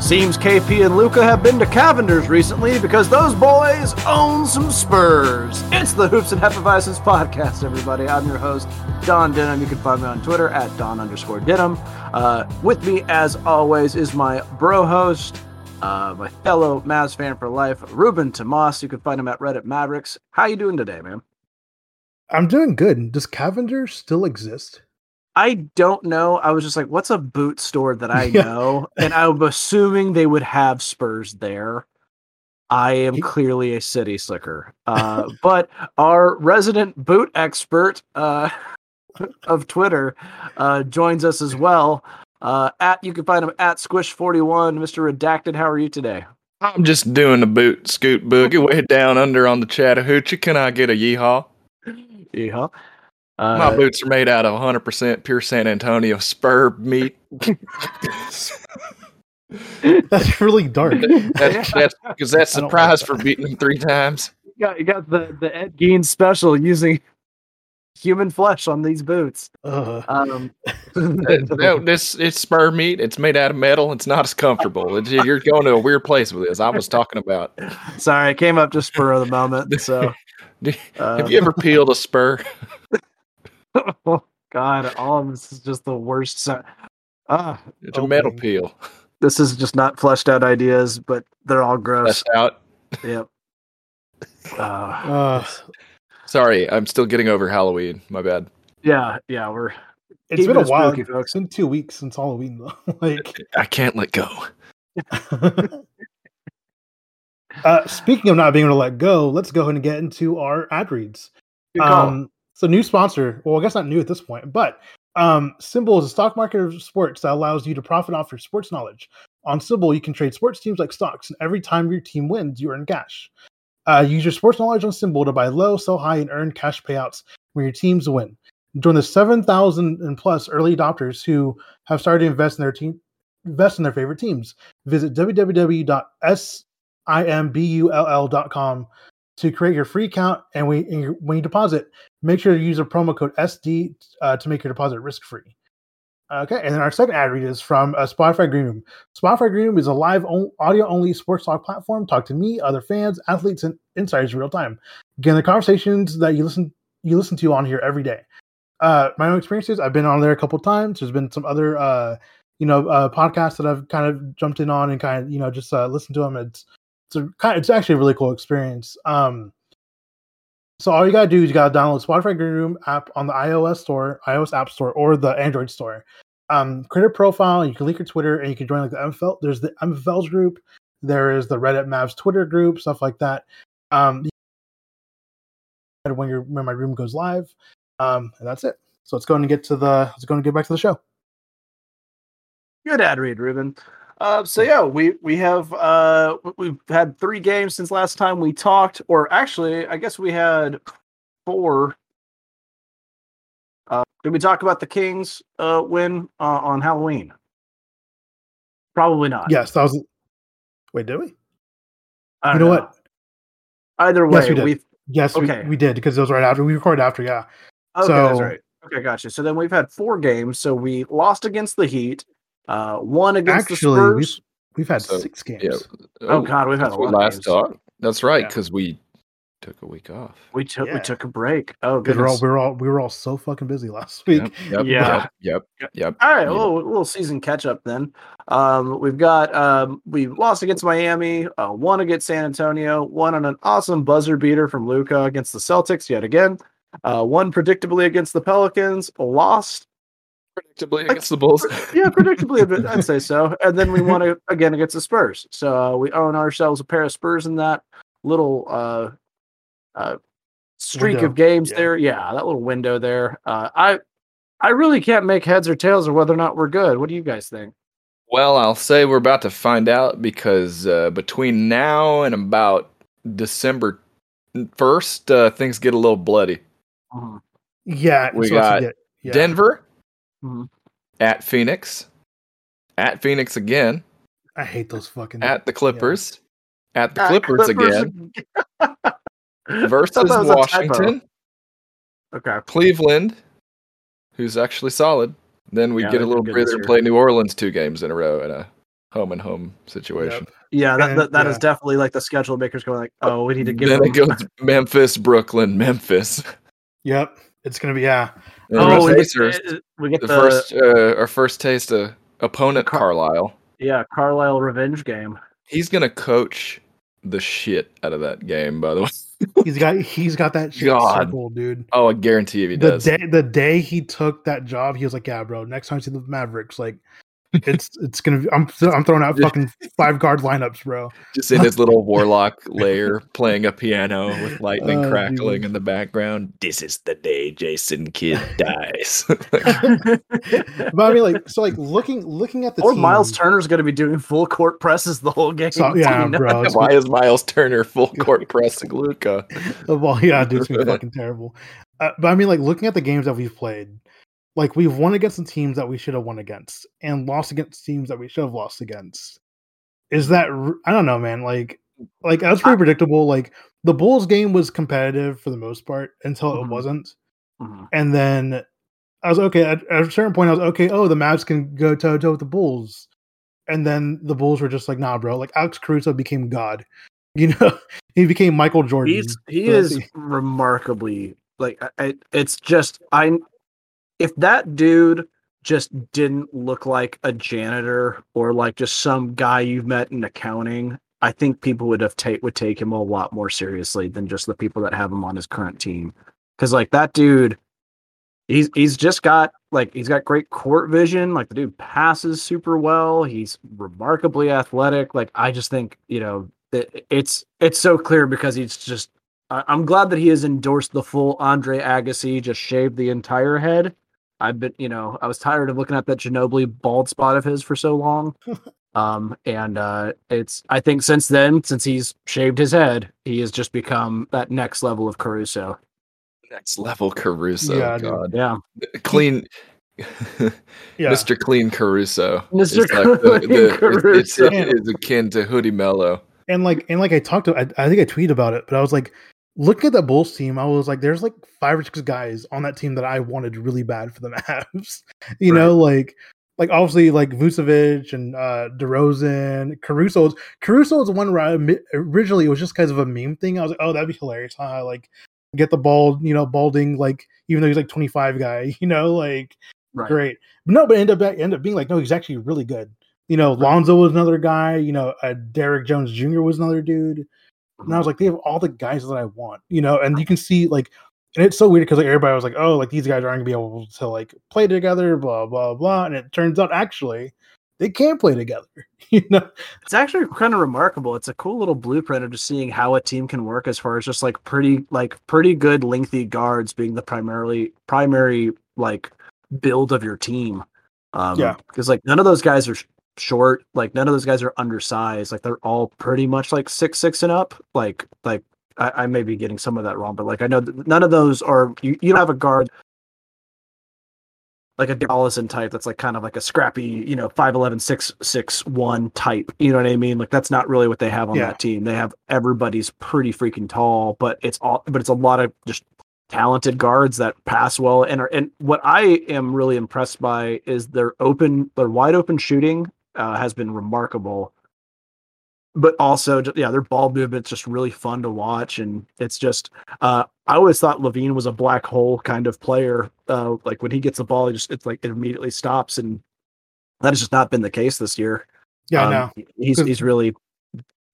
Seems KP and Luka have been to Cavender's recently because those boys own some Spurs. It's the Hoops and Hefeweizens podcast, everybody. I'm your host, Don Denham. You can find me on Twitter at Don underscore Denham. Uh, with me, as always, is my bro host, uh, my fellow Mavs fan for life, Ruben Tomas. You can find him at Reddit Mavericks. How you doing today, man? I'm doing good. Does Cavender still exist? I don't know. I was just like, what's a boot store that I know? and I'm assuming they would have Spurs there. I am clearly a city slicker. Uh, but our resident boot expert uh, of Twitter uh, joins us as well. Uh, at you can find him at Squish41. Mr. Redacted, how are you today? I'm just doing the boot scoot boogie way down under on the Chattahoochee. Can I get a yeehaw? Yeehaw. Uh, My boots are made out of 100% pure San Antonio spur meat. that's really dark. That's that's because that's the prize for beating them three times. You got you got the the Ed Gein special using human flesh on these boots. Uh, Um, no, this it's spur meat. It's made out of metal. It's not as comfortable. It's, you're going to a weird place with this. I was talking about. sorry, I came up just for the moment. So, uh, Have you ever peeled a spur? oh God, all of this is just the worst. So- ah, It's a metal peel. this is just not fleshed out ideas, but they're all gross. That's out. Yep. Uh, uh, Sorry, I'm still getting over Halloween. My bad. yeah, yeah, we're It's been a while. spooky, folks. It's been two weeks since Halloween, though. like, I can't let go. uh, speaking of not being able to let go, let's go ahead and get into our ad reads. good call. Um, so new sponsor. Well, I guess not new at this point, but um, SimBull is a stock market of sports that allows you to profit off your sports knowledge. On SimBull, you can trade sports teams like stocks, and every time your team wins, you earn cash. Uh, use your sports knowledge on SimBull to buy low, sell high, and earn cash payouts when your teams win. Join the 7,000 and plus early adopters who have started to invest in their team, invest in their favorite teams. Visit www.simbull.com to create your free account. And, we, and when you deposit, make sure to use a promo code SD uh, to make your deposit risk free. Okay, and then our second ad read is from uh, Spotify Green Room. Spotify Green Room is a live on- audio only sports talk platform. Talk to me, other fans, athletes, and insiders in real time. Again, the conversations that you listen you listen to on here every day. Uh, my own experiences, I've been on there a couple times. There's been some other uh, you know uh, podcasts that I've kind of jumped in on and kind of you know just uh, listened to them. It's it's a it's actually a really cool experience. Um, so all you gotta do is you gotta download Spotify Green Room app on the iOS store, iOS App Store, or the Android store. Um, create a profile. You can link your Twitter, and you can join like the MFFL. There's the MFFLs group. There is the Reddit Mavs Twitter group, stuff like that. Um, when your when my room goes live, um, and that's it. So let's go and get to the let's go and get back to the show. Good ad read, Ruben. Uh, so yeah, we we have uh we've had three games since last time we talked, or actually, I guess we had four. Uh, did we talk about the Kings uh win uh, on Halloween? Probably not. Yes, that was. Wait, did we? I You don't know what? Either way, Yes, we did. we've Yes, Okay. we, we did because it was right after we recorded after. Yeah, okay, that's So- right. Okay, gotcha. So then we've had four games. So we lost against the Heat, uh, one against actually, the we've we've had So, six games. Yeah. Oh, God, we've had That's a lot last games. talk. That's right, Yeah. because we took a week off. We took Yeah. we took a break. Oh, good. we're all we were all we were all so fucking busy last week. Yep, yep, Yeah. Yep. Yep. Yep. All right, Yeah. a little, little season catch up then. Um, we've got um, we lost against Miami, uh, one against San Antonio, one on an awesome buzzer beater from Luka against the Celtics yet again. Uh, one predictably against the Pelicans, lost. Predictably against the Bulls. yeah, predictably, a bit, I'd say so. And then we won it again against the Spurs. So uh, we own ourselves a pair of Spurs in that little uh, uh, streak Window, of games yeah. there. Yeah, that little window there. Uh, I I really can't make heads or tails of whether or not we're good. What do you guys think? Well, I'll say we're about to find out because uh, between now and about December 1st, uh, things get a little bloody. Mhm. Yeah, We it's supposed to got yeah. Denver Mhm. at Phoenix, at Phoenix again, I hate those fucking. at the Clippers, at the Ah, Clippers, again, I versus was. Washington, Okay. Cleveland, who's actually solid. Then we Yeah, get a little been good this breather, year. play New Orleans two games in a row in a home and home situation. Yeah, that, And- that, that is yeah. definitely like the schedule makers going like, oh, we need to give Then them. it goes Memphis, Brooklyn, Memphis. Yep, it's gonna be yeah. And oh, we Pacers, get, we get the, the, first uh, our first taste of opponent Car- Carlisle. yeah Carlisle revenge game. He's gonna coach the shit out of that game. By the way, He's got he's got that shit God. circled, dude. oh, I guarantee if he The does. day the day he took that job, he was like, "Yeah, bro. Next time I see the Mavericks, like, it's it's gonna. Be, I'm I'm throwing out fucking five guard lineups, bro. just in his little warlock lair, playing a piano with lightning Oh, crackling Jesus. in the background. This is the day Jason Kidd dies. But I mean, like, so like looking looking at the or team, Myles Turner's going to be doing full court presses the whole game. So, yeah, you know? bro. It's Why is Miles Turner full court pressing Luka? Well, yeah, dude, it's gonna be fucking terrible. Uh, but I mean, like looking at the games that we've played, like we've won against the teams that we should have won against, and lost against teams that we should have lost against. Is that I don't know, man. Like, like that's pretty predictable. Like the Bulls game was competitive for the most part until Mhm. it wasn't, Mhm. and then I was okay. At, at a certain point, I was okay. Oh, the Mavs can go toe to toe with the Bulls, and then the Bulls were just like, nah, bro. Like Alex Caruso became God. You know, he became Michael Jordan. He's he So is remarkably like I, it's just I if that dude just didn't look like a janitor or like just some guy you've met in accounting, I think people would have take would take him a lot more seriously than just the people that have him on his current team. Because like that dude, he's he's just got like he's got great court vision. Like the dude passes super well. He's remarkably athletic. Like I just think you know it, it's it's so clear because he's just. I'm glad that he has endorsed the full Andre Agassi, just shaved the entire head. I've been, you know, I was tired of looking at that Ginobili bald spot of his for so long. um, and uh, it's, I think since then, since he's shaved his head, he has just become that next level of Caruso. Next level Caruso. Yeah. God. Yeah. Clean. yeah. Mr. Clean Caruso. Mr. It's like the- Clean the- it's- Caruso. It's, it's akin to Hoodie Mello. and like and like I talked to I, I think I tweeted about it, but I was like, looking at that Bulls team, I was like, there's like five or six guys on that team that I wanted really bad for the Mavs. you know, like like obviously like Vucevic and uh DeRozan, Caruso. Caruso the one where I, originally it was just kind of a meme thing. I was like, oh, that'd be hilarious, huh? Like get the bald, you know, balding, like even though he's like 25 guy, you know, like Right. great. But no, but end up end up being like, no, he's actually really good. You know, Lonzo was another guy. You know, uh, Derrick Jones Jr. was another dude. And I was like, they have all the guys that I want. You know, and you can see like, and it's so weird because like everybody was like, oh, like these guys aren't gonna be able to like play together, blah blah blah. And it turns out actually they can play together. You know, It's actually kind of remarkable. It's a cool little blueprint of just seeing how a team can work as far as just like pretty like pretty good lengthy guards being the primarily primary like build of your team. Um Yeah. because like none of those guys are short, like none of those guys are undersized. Like they're all pretty much like six six and up. Like like I, I may be getting some of that wrong, but like I know none of those are you, you don't have a guard like a Allison type that's like kind of like a scrappy, you know, 5'11, 6, 6, 1 type. You know what I mean? Like that's not really what they have on Yeah. that team. They have everybody's pretty freaking tall, but it's all but it's a lot of just talented guards that pass well and are and what I am really impressed by is their open their wide open shooting uh, has been remarkable. But also, yeah, their ball movement's just really fun to watch, and it's just uh, I always thought LaVine was a black hole kind of player. Uh, like when he gets the ball, he just it's like it immediately stops, and that has just not been the case this year. yeah, Um, no, he's he's really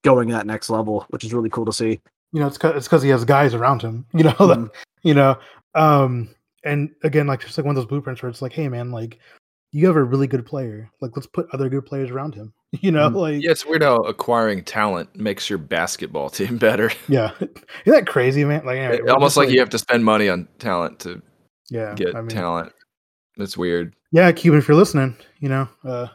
going that next level, which is really cool to see. you know, it's cause, it's because he has guys around him. You know, Mhm. you know. Um, and again, like just like one of those blueprints where it's like, hey man, like you have a really good player. Like let's put other good players around him. You know, Mm. like Yeah, it's weird how acquiring talent makes your basketball team better. yeah. Isn't that crazy, man? Like anyway, we're Almost just, like, you have to spend money on talent to yeah, get I mean, talent. That's weird. Yeah, Cuban, if you're listening, you know, uh,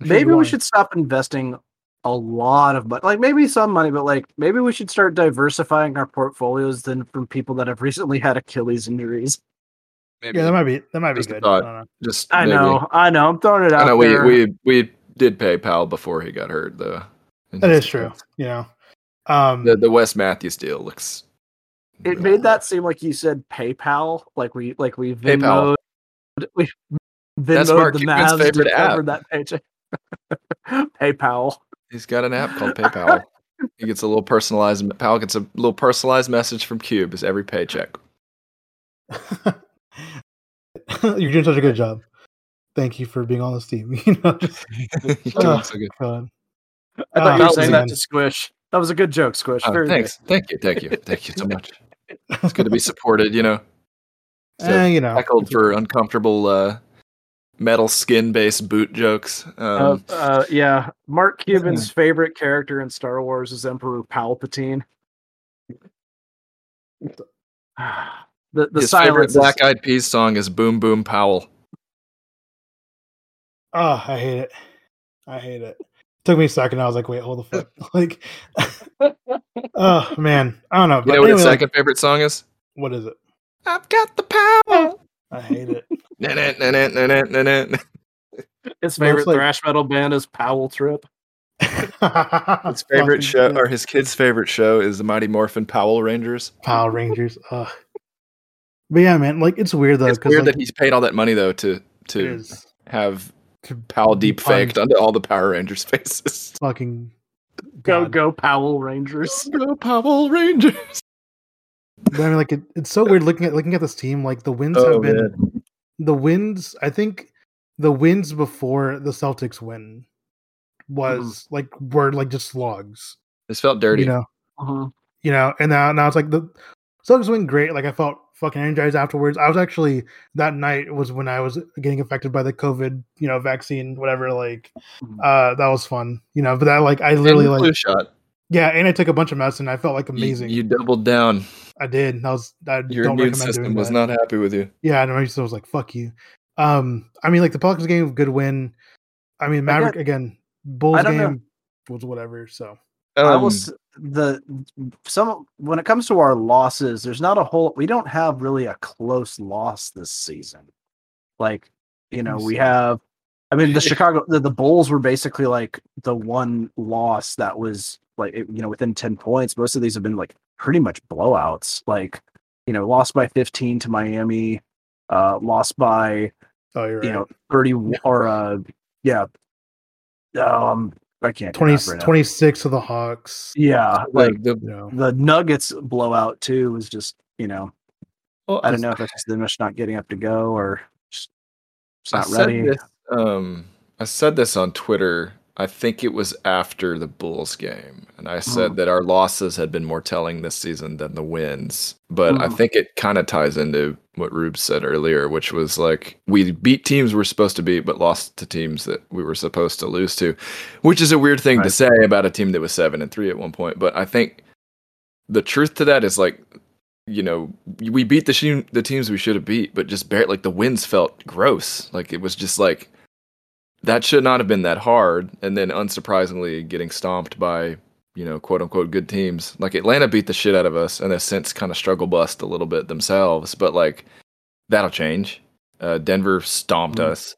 Maybe we should stop investing a lot of money, like maybe some money, but like maybe we should start diversifying our portfolios then from people that have recently had Achilles injuries. Maybe Yeah, that might be that might be Just a good. thought. I don't know. just I maybe. know, I know. I'm throwing it I out know we, there. we we did pay Powell before he got hurt though. in That his is true. defense. You know, um, The the Wes Matthews deal looks. it made that seem like you said PayPal, like we like we PayPal. Venmoed, we That's Mark the Cuban's Mavs favorite app. cover that paycheck. PayPal. He's got an app called PayPal. he gets a little personalized. Powell gets a little personalized message from Cube as every paycheck. you're doing such a good job. Thank you for being on this team. You know, just You're doing Uh, so good. God. I thought Uh, you were saying was that to Squish. That was a good joke, Squish. Oh, Very thanks. Thank you. Thank you. Thank you so much. It's good to be supported. You know, So, Eh, you know, heckled for uncomfortable uh, metal skin based boot jokes. Um, Uh, uh, yeah, Mark Cuban's favorite character in Star Wars is Emperor Palpatine. The the his favorite silence. is- Black Eyed Peas song is "Boom Boom Powell." Oh, I hate it. I hate it. Took me a second. I was like, wait, hold the fuck. like, oh man, I don't know. You But know what his anyway, like, second favorite song is? what is it? I've got the power. I hate it. His favorite like- thrash metal band is Powell Trip. His favorite show, or his kid's favorite show, is the Mighty Morphin Powell Rangers. Power Rangers. Ugh. But yeah, man, like it's weird though. It's 'cause, weird like, that he's paid all that money though to to have to Powell be deep faked onto all the Power Rangers faces. fucking Go God. go Powell Rangers. Go Powell Rangers! But I mean, like it, it's so weird looking at looking at this team. Like the wins Oh, have been the wins. I think the wins before the Celtics win was like were like just slogs. This felt dirty. You know, Uh-huh. you know, and now now it's like the Celtics win great. Like I felt fucking energized afterwards. I was actually that night was when I was getting affected by the COVID, you know, vaccine, whatever. Like, Mhm. uh, that was fun, you know. But that like I literally like shot. yeah, and I took a bunch of medicine. I felt like amazing. You, doubled down. I did. I was I Your immune system was that. not happy with you. Yeah, and I just was like, "Fuck you." Um, I mean, like the Pelicans game, of good win. I mean, I got- Maverick again, Bulls I don't know. game was whatever. So I Um, will s- the some when it comes to our losses, there's not a whole we don't have really a close loss this season. Like, you know, we have I mean the Chicago the, the Bulls were basically like the one loss that was like you know within 10 points. Most of these have been like pretty much blowouts. Like, you know, lost by 15 to Miami, uh lost by oh, you right. know 30 or uh yeah. Um I can't do 20, math right now. 26 of the Hawks. Yeah, like like the, You know, the Nuggets blowout too was just you know well, I don't know if it's them just not getting up to go or just, just not said ready. This, um, I said this on Twitter. I think it was after the Bulls game, and I said Mhm. that our losses had been more telling this season than the wins. But I Mhm. think it kind of ties into what Rube said earlier, which was like we beat teams we're supposed to beat, but lost to teams that we were supposed to lose to, which is a weird thing to say about a team that was seven and three at one point. But I think the truth to that is like you know, we beat the she- the teams we should have beat, but just bare like the wins felt gross. Like it was just like that should not have been that hard. And then unsurprisingly, getting stomped by you know quote unquote good teams. Like Atlanta beat the shit out of us, and has since kind of struggle bust a little bit themselves. But like that'll change. Uh, Denver stomped Mhm. us.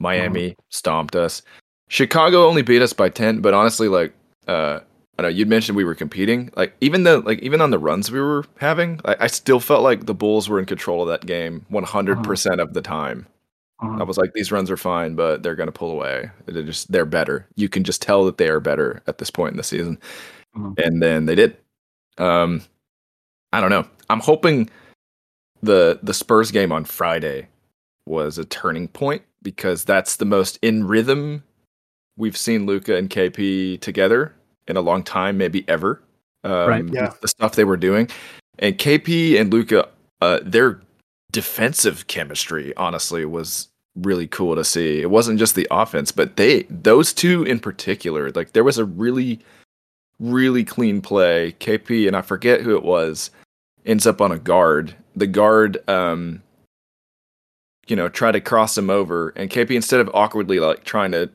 Miami stomped us. Chicago only beat us by ten, but honestly, like uh, I know you'd mentioned we were competing. Like even though, like even on the runs we were having, I, I still felt like the Bulls were in control of that game 100 percent of the time. Mhm. I was like, these runs are fine, but they're gonna pull away. They're just they're better. You can just tell that they are better at this point in the season, Mhm. and then they did. Um, I don't know. I'm hoping the the Spurs game on Friday was a turning point because that's the most in rhythm we've seen Luka and KP together in a long time, maybe ever. Um, Right, yeah. The stuff they were doing, and KP and Luka uh, their defensive chemistry, honestly, was really cool to see. It wasn't just the offense, but they those two in particular, like there was a really really clean play. KP and I forget who it was ends up on a guard. The guard um you know, try to cross him over and KP instead of awkwardly like trying to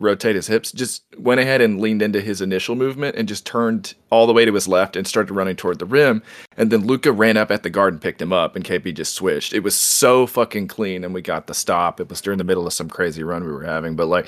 rotate his hips, just went ahead and leaned into his initial movement and just turned all the way to his left and started running toward the rim. And then Luka ran up at the guard and picked him up, and KP just switched. It was so fucking clean, and we got the stop. It was during the middle of some crazy run we were having, but like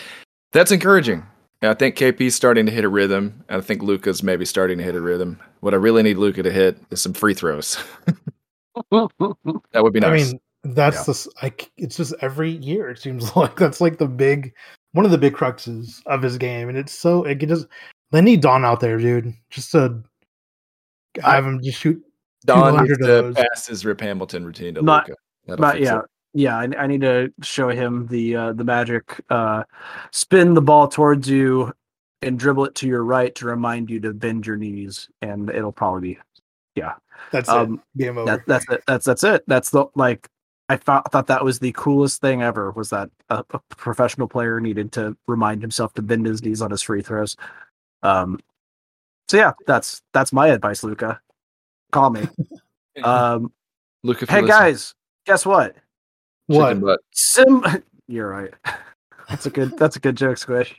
that's encouraging. I think KP's starting to hit a rhythm, and I think Luka's maybe starting to hit a rhythm. What I really need Luka to hit is some free throws. that would be nice. I mean, that's Yeah. the like it's just every year it seems like that's like the big one of the big cruxes of his game, and it's so it just they need Don out there, dude, just to have him just shoot. Don 200 needs to pass his Rip Hamilton routine to Not- Luka. That'll But yeah, it. yeah, I, I need to show him the uh, the magic. Uh, spin the ball towards you and dribble it to your right to remind you to bend your knees, and it'll probably be yeah. That's Um, it. Game over. that, that's it. That's that's it. That's the like. I thought thought that was the coolest thing ever. Was that a, a professional player needed to remind himself to bend his knees on his free throws. Um. So yeah, that's that's my advice, Luka. Call me. Um. Luka, if hey guys, guess what? what? butt. Sim. You're right. That's a good. That's a good joke, Squish.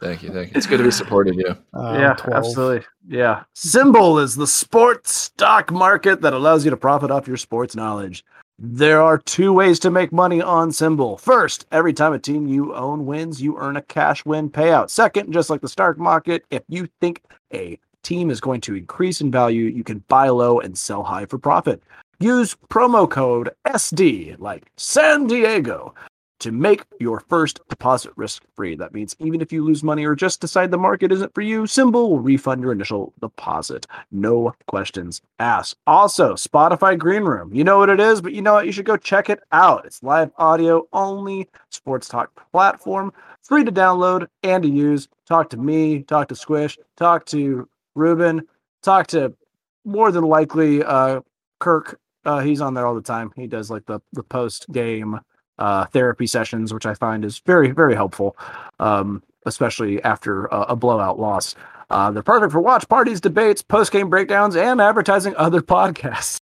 Thank you, thank you. It's good to be supporting you. Uh, yeah, 12. absolutely. Yeah. SimBull is the sports stock market that allows you to profit off your sports knowledge. There are two ways to make money on SimBull. First, every time a team you own wins, you earn a cash win payout. Second, just like the stock market, if you think a team is going to increase in value, you can buy low and sell high for profit. Use promo code SD, like San Diego, to make your first deposit risk free. That means even if you lose money or just decide the market isn't for you, SimBull will refund your initial deposit. No questions asked. Also, Spotify Green Room. You know what it is, but you know what? You should go check it out. It's live audio only sports talk platform, free to download and to use. Talk to me, talk to Squish, talk to Ruben, talk to more than likely uh, Kirk. Uh, he's on there all the time. He does like the the post game uh, therapy sessions, which I find is very, very helpful, um, especially after a, a blowout loss. Uh, they're perfect for watch parties, debates, post game breakdowns, and advertising other podcasts.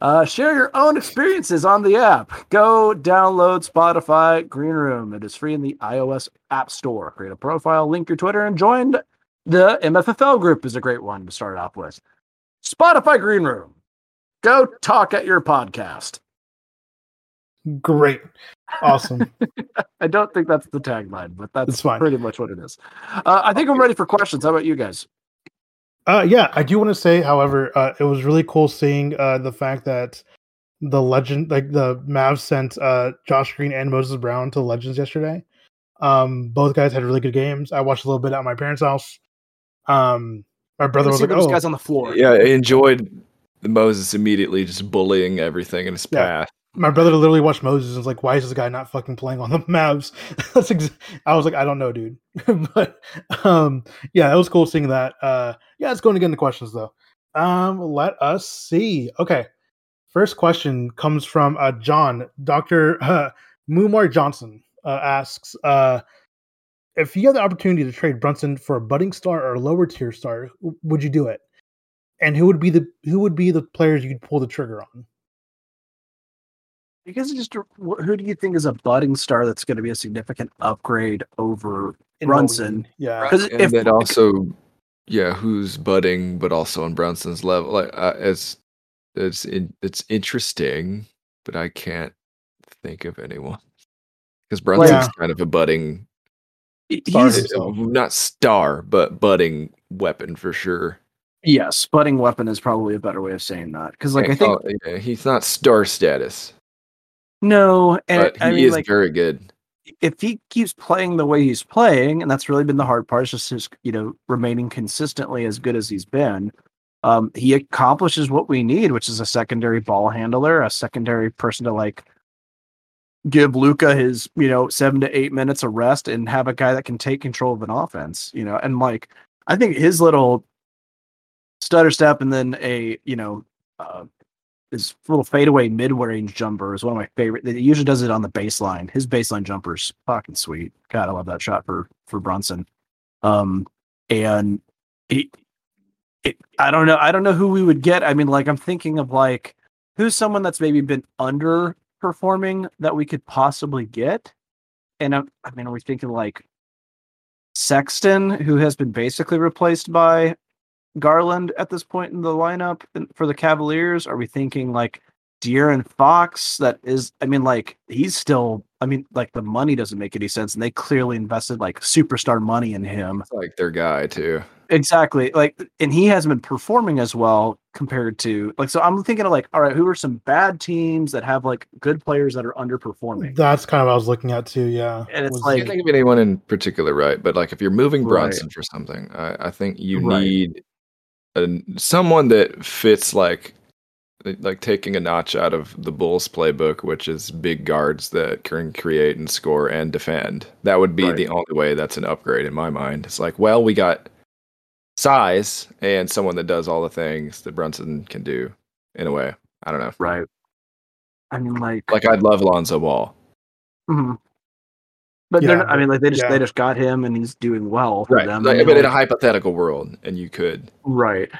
Uh, share your own experiences on the app. Go download Spotify Green Room. It is free in the iOS App Store. Create a profile, link your Twitter, and join the MFFL group is a great one to start off with. Spotify Green Room. Go talk at your podcast. Great. Awesome. I don't think that's the tagline, but that's It's fine. pretty much what it is. Uh, I think I'm ready for questions. How about you guys? Uh, yeah, I do want to say, however, uh, it was really cool seeing uh, the fact that the legend, like the Mavs sent uh, Josh Green and Moses Brown to Legends yesterday. Um, both guys had really good games. I watched a little bit at my parents' house. Um, my brother was like, those "Oh, guys on the floor. Yeah, I enjoyed Moses immediately just bullying everything in his Yeah. path. My brother literally watched Moses and was like, "Why is this guy not fucking playing on the Mavs?" That's ex- I was like, "I don't know, dude." but um, yeah, it was cool seeing that. Uh, yeah, it's going to get into questions though. Um, let us see. Okay, first question comes from uh, John Doctor uh, Mumar Johnson uh, asks, uh, "If you had the opportunity to trade Brunson for a budding star or a lower tier star, w- would you do it? And who would be the who would be the players you'd pull the trigger on?" You guys just who do you think is a budding star that's going to be a significant upgrade over In Brunson? need. Yeah. 'Cause and if- then also, yeah, who's budding, but also on Brunson's level. Like, uh, it's it's in, it's interesting, but I can't think of anyone because Brunson's Yeah. kind of a budding, He- Star He's himself. not star, but budding weapon for sure. yes, budding weapon is probably a better way of saying that because like I think oh, yeah, he's not star status, no, and I mean is like very good. if he keeps playing the way he's playing, and that's really been the hard part, is just his, you know, remaining consistently as good as he's been. Um, he accomplishes what we need, which is a secondary ball handler, a secondary person to like give Luka his, you know, seven to eight minutes of rest and have a guy that can take control of an offense, you know, and like I think his little stutter step and then a, you know, uh, his little fadeaway mid range jumper is one of my favorite. He usually does it on the baseline. His baseline jumper's fucking sweet. God, I love that shot for for Brunson. Um, and he, it, I don't know. I don't know who we would get. I mean, like I'm thinking of like who's someone that's maybe been underperforming that we could possibly get. And I, I mean, are we thinking like Sexton, who has been basically replaced by Garland at this point in the lineup for the Cavaliers? Are we thinking like De'Aaron Fox? That is, I mean, like he's still. I mean, like the money doesn't make any sense, and they clearly invested like superstar money in him. It's like their guy too. Exactly. Like, and he hasn't been performing as well compared to like. So I'm thinking of like, all right, who are some bad teams that have like good players that are underperforming? That's kind of what I was looking at too. Yeah, And it's Was- like- I can't think of anyone in particular, right? But like if you're moving Right. For something, I, I think you Right. need a, someone that fits like like taking a notch out of the Bulls playbook, which is big guards that can create and score and defend. That would be Right. the only way that's an upgrade in my mind. It's like, well, we got size and someone that does all the things that Brunson can do in a way. I don't know. right. I mean, like, Like I'd love Lonzo Ball. mhm. But Yeah, they're not, I mean, like they just yeah. they just got him and he's doing well for them. I Like, mean, but in a hypothetical world, and you could. right.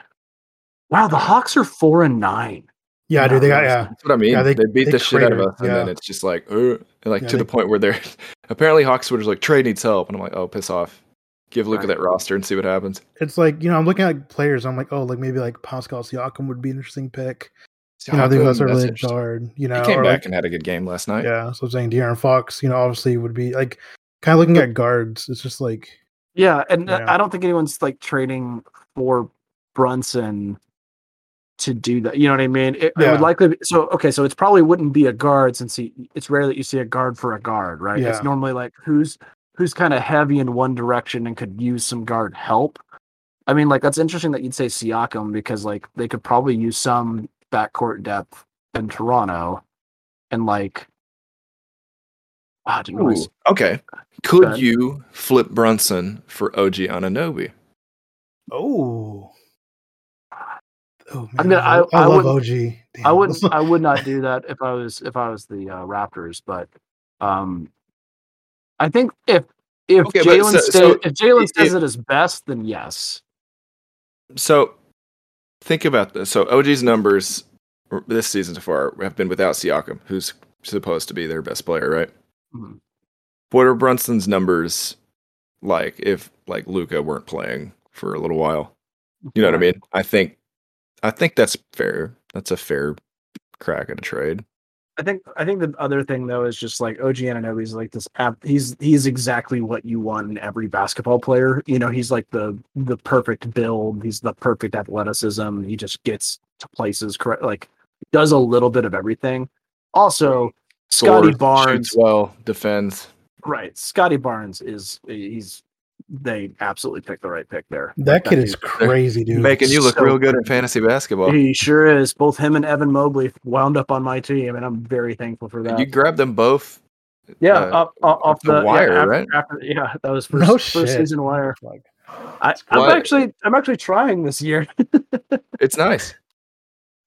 Wow, the Hawks are four and nine. yeah, dude. They got Yeah. yeah. That's what I mean. Yeah, they, they- beat they the shit out of us, and then it's just like, uh, and like Yeah, to the point where they're apparently Hawks were just like trade needs help, and I'm like, oh, piss off. Give a look Right. at that roster and see what happens. It's like you know, I'm looking at like, players. I'm like, oh, like maybe like Pascal Siakam would be an interesting pick. You know, I think that's a Siakam, really interesting. guard. You know, He came back like, and had a good game last night. yeah. So I'm saying De'Aaron Fox. You know, obviously would be like kind of looking at guards. It's just like Yeah, and uh, Yeah. I don't think anyone's like trading for Brunson to do that. You know what I mean? It, it would likely be, so. Okay, so it's probably wouldn't be a guard since he, it's rare that you see a guard for a guard, right? It's normally like who's who's kind of heavy in one direction and could use some guard help. I mean, like that's interesting that you'd say Siakam because like they could probably use some backcourt depth in Toronto, and like. Ah, I didn't know he's- okay. Could ahead. you flip Brunson for OG Anunoby? oh. Oh man, I mean, I- I, I love wouldn't- OG. Damn. I wouldn't. I would not do that if I was if I was the uh, Raptors. But um, I think if if Okay, Jalen so- stays, so if Jalen if- stays at his best, then yes. So think about this. So OG's numbers this season so far have been without Siakam, who's supposed to be their best player, right? Mhm. What are Brunson's numbers like if like Luka weren't playing for a little while? You know what I mean? I think I think that's fair. That's a fair crack at a trade. I think I think the other thing though is just like OG Anunoby's like this app. He's he's exactly what you want in every basketball player. You know, he's like the the perfect build. He's the perfect athleticism. He just gets to places correct. Like does a little bit of everything. Also, Scottie Barnes well, defends. Right. Scottie Barnes is he's they absolutely picked the right pick there. that kid is crazy, dude. Making you look so real good in fantasy basketball. He sure is. Both him and Evan Mobley wound up on my team, and I'm very thankful for that. You grabbed them both. yeah, uh, up, up, off the the, wire, yeah, after, right? After, yeah, that was first, No first season wire. Like, I, I'm What? actually I'm actually trying this year. It's nice.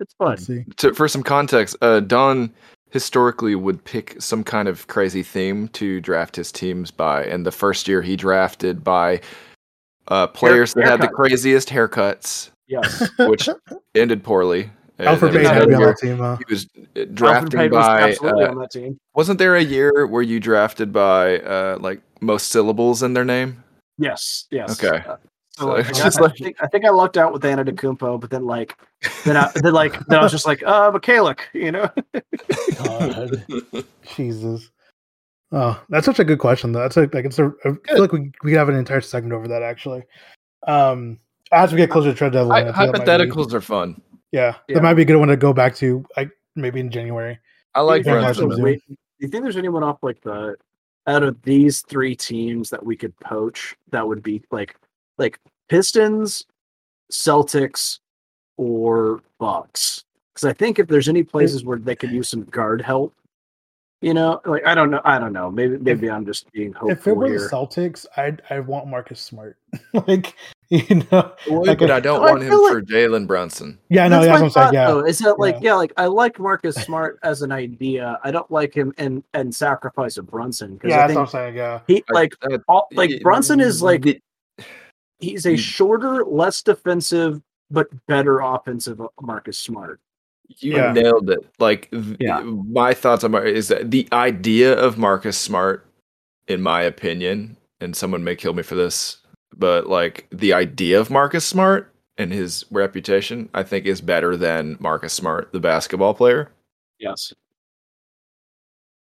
it's fun. see. to, for some context, uh, Don historically would pick some kind of crazy theme to draft his teams by, and the first year he drafted by uh, players that had the craziest haircuts, Yes. which ended poorly. Elfrid then Payton had had to be on that team. Huh? He was uh, Elfrid drafting Payton was by. absolutely Uh, on that team. wasn't there a year where you drafted by uh, like most syllables in their name? Yes. Yes. Okay. So So like, it's I, just I like- think, I think I lucked out with Antetokounmpo, but then like, then I, then like, then I was just like, uh, Mykhailiuk, you know? God. Jesus. Oh, that's such a good question. Though. That's a, like it's a. I feel like we we have an entire segment over that actually. Um, as we get closer to trade deadline, I Hy- feel be- hypotheticals are fun. yeah, Yeah. that might be a good one to go back to. Like maybe in January. I like Yeah, Brunson. Brunson. Do you think there's anyone off like the out of these three teams that we could poach that would be like like Pistons, Celtics, or Bucks? Because I think if there's any places where they could use some guard help, you know, like I don't know, I don't know. Maybe maybe I'm just being hopeful. if it hopeful were the. Celtics, I'd I want Marcus Smart. like you know, like but a- I don't oh, I want him like- for Jalen Brunson. yeah, no, That's yeah, that's what I'm thought, saying. Yeah, though, is that like Yeah. yeah. like I like Marcus Smart as an idea. I don't like him and and sacrifice of Brunson because yeah, I that's what I'm saying. Yeah, he like I- all, like y- Brunson is like the- he's a Mm. shorter, less defensive, but better offensive Marcus Smart. You Yeah. nailed it. Like, th- Yeah. my thoughts on Mar- is that the idea of Marcus Smart, in my opinion, and someone may kill me for this, but like the idea of Marcus Smart and his reputation, I think, is better than Marcus Smart, the basketball player. Yes.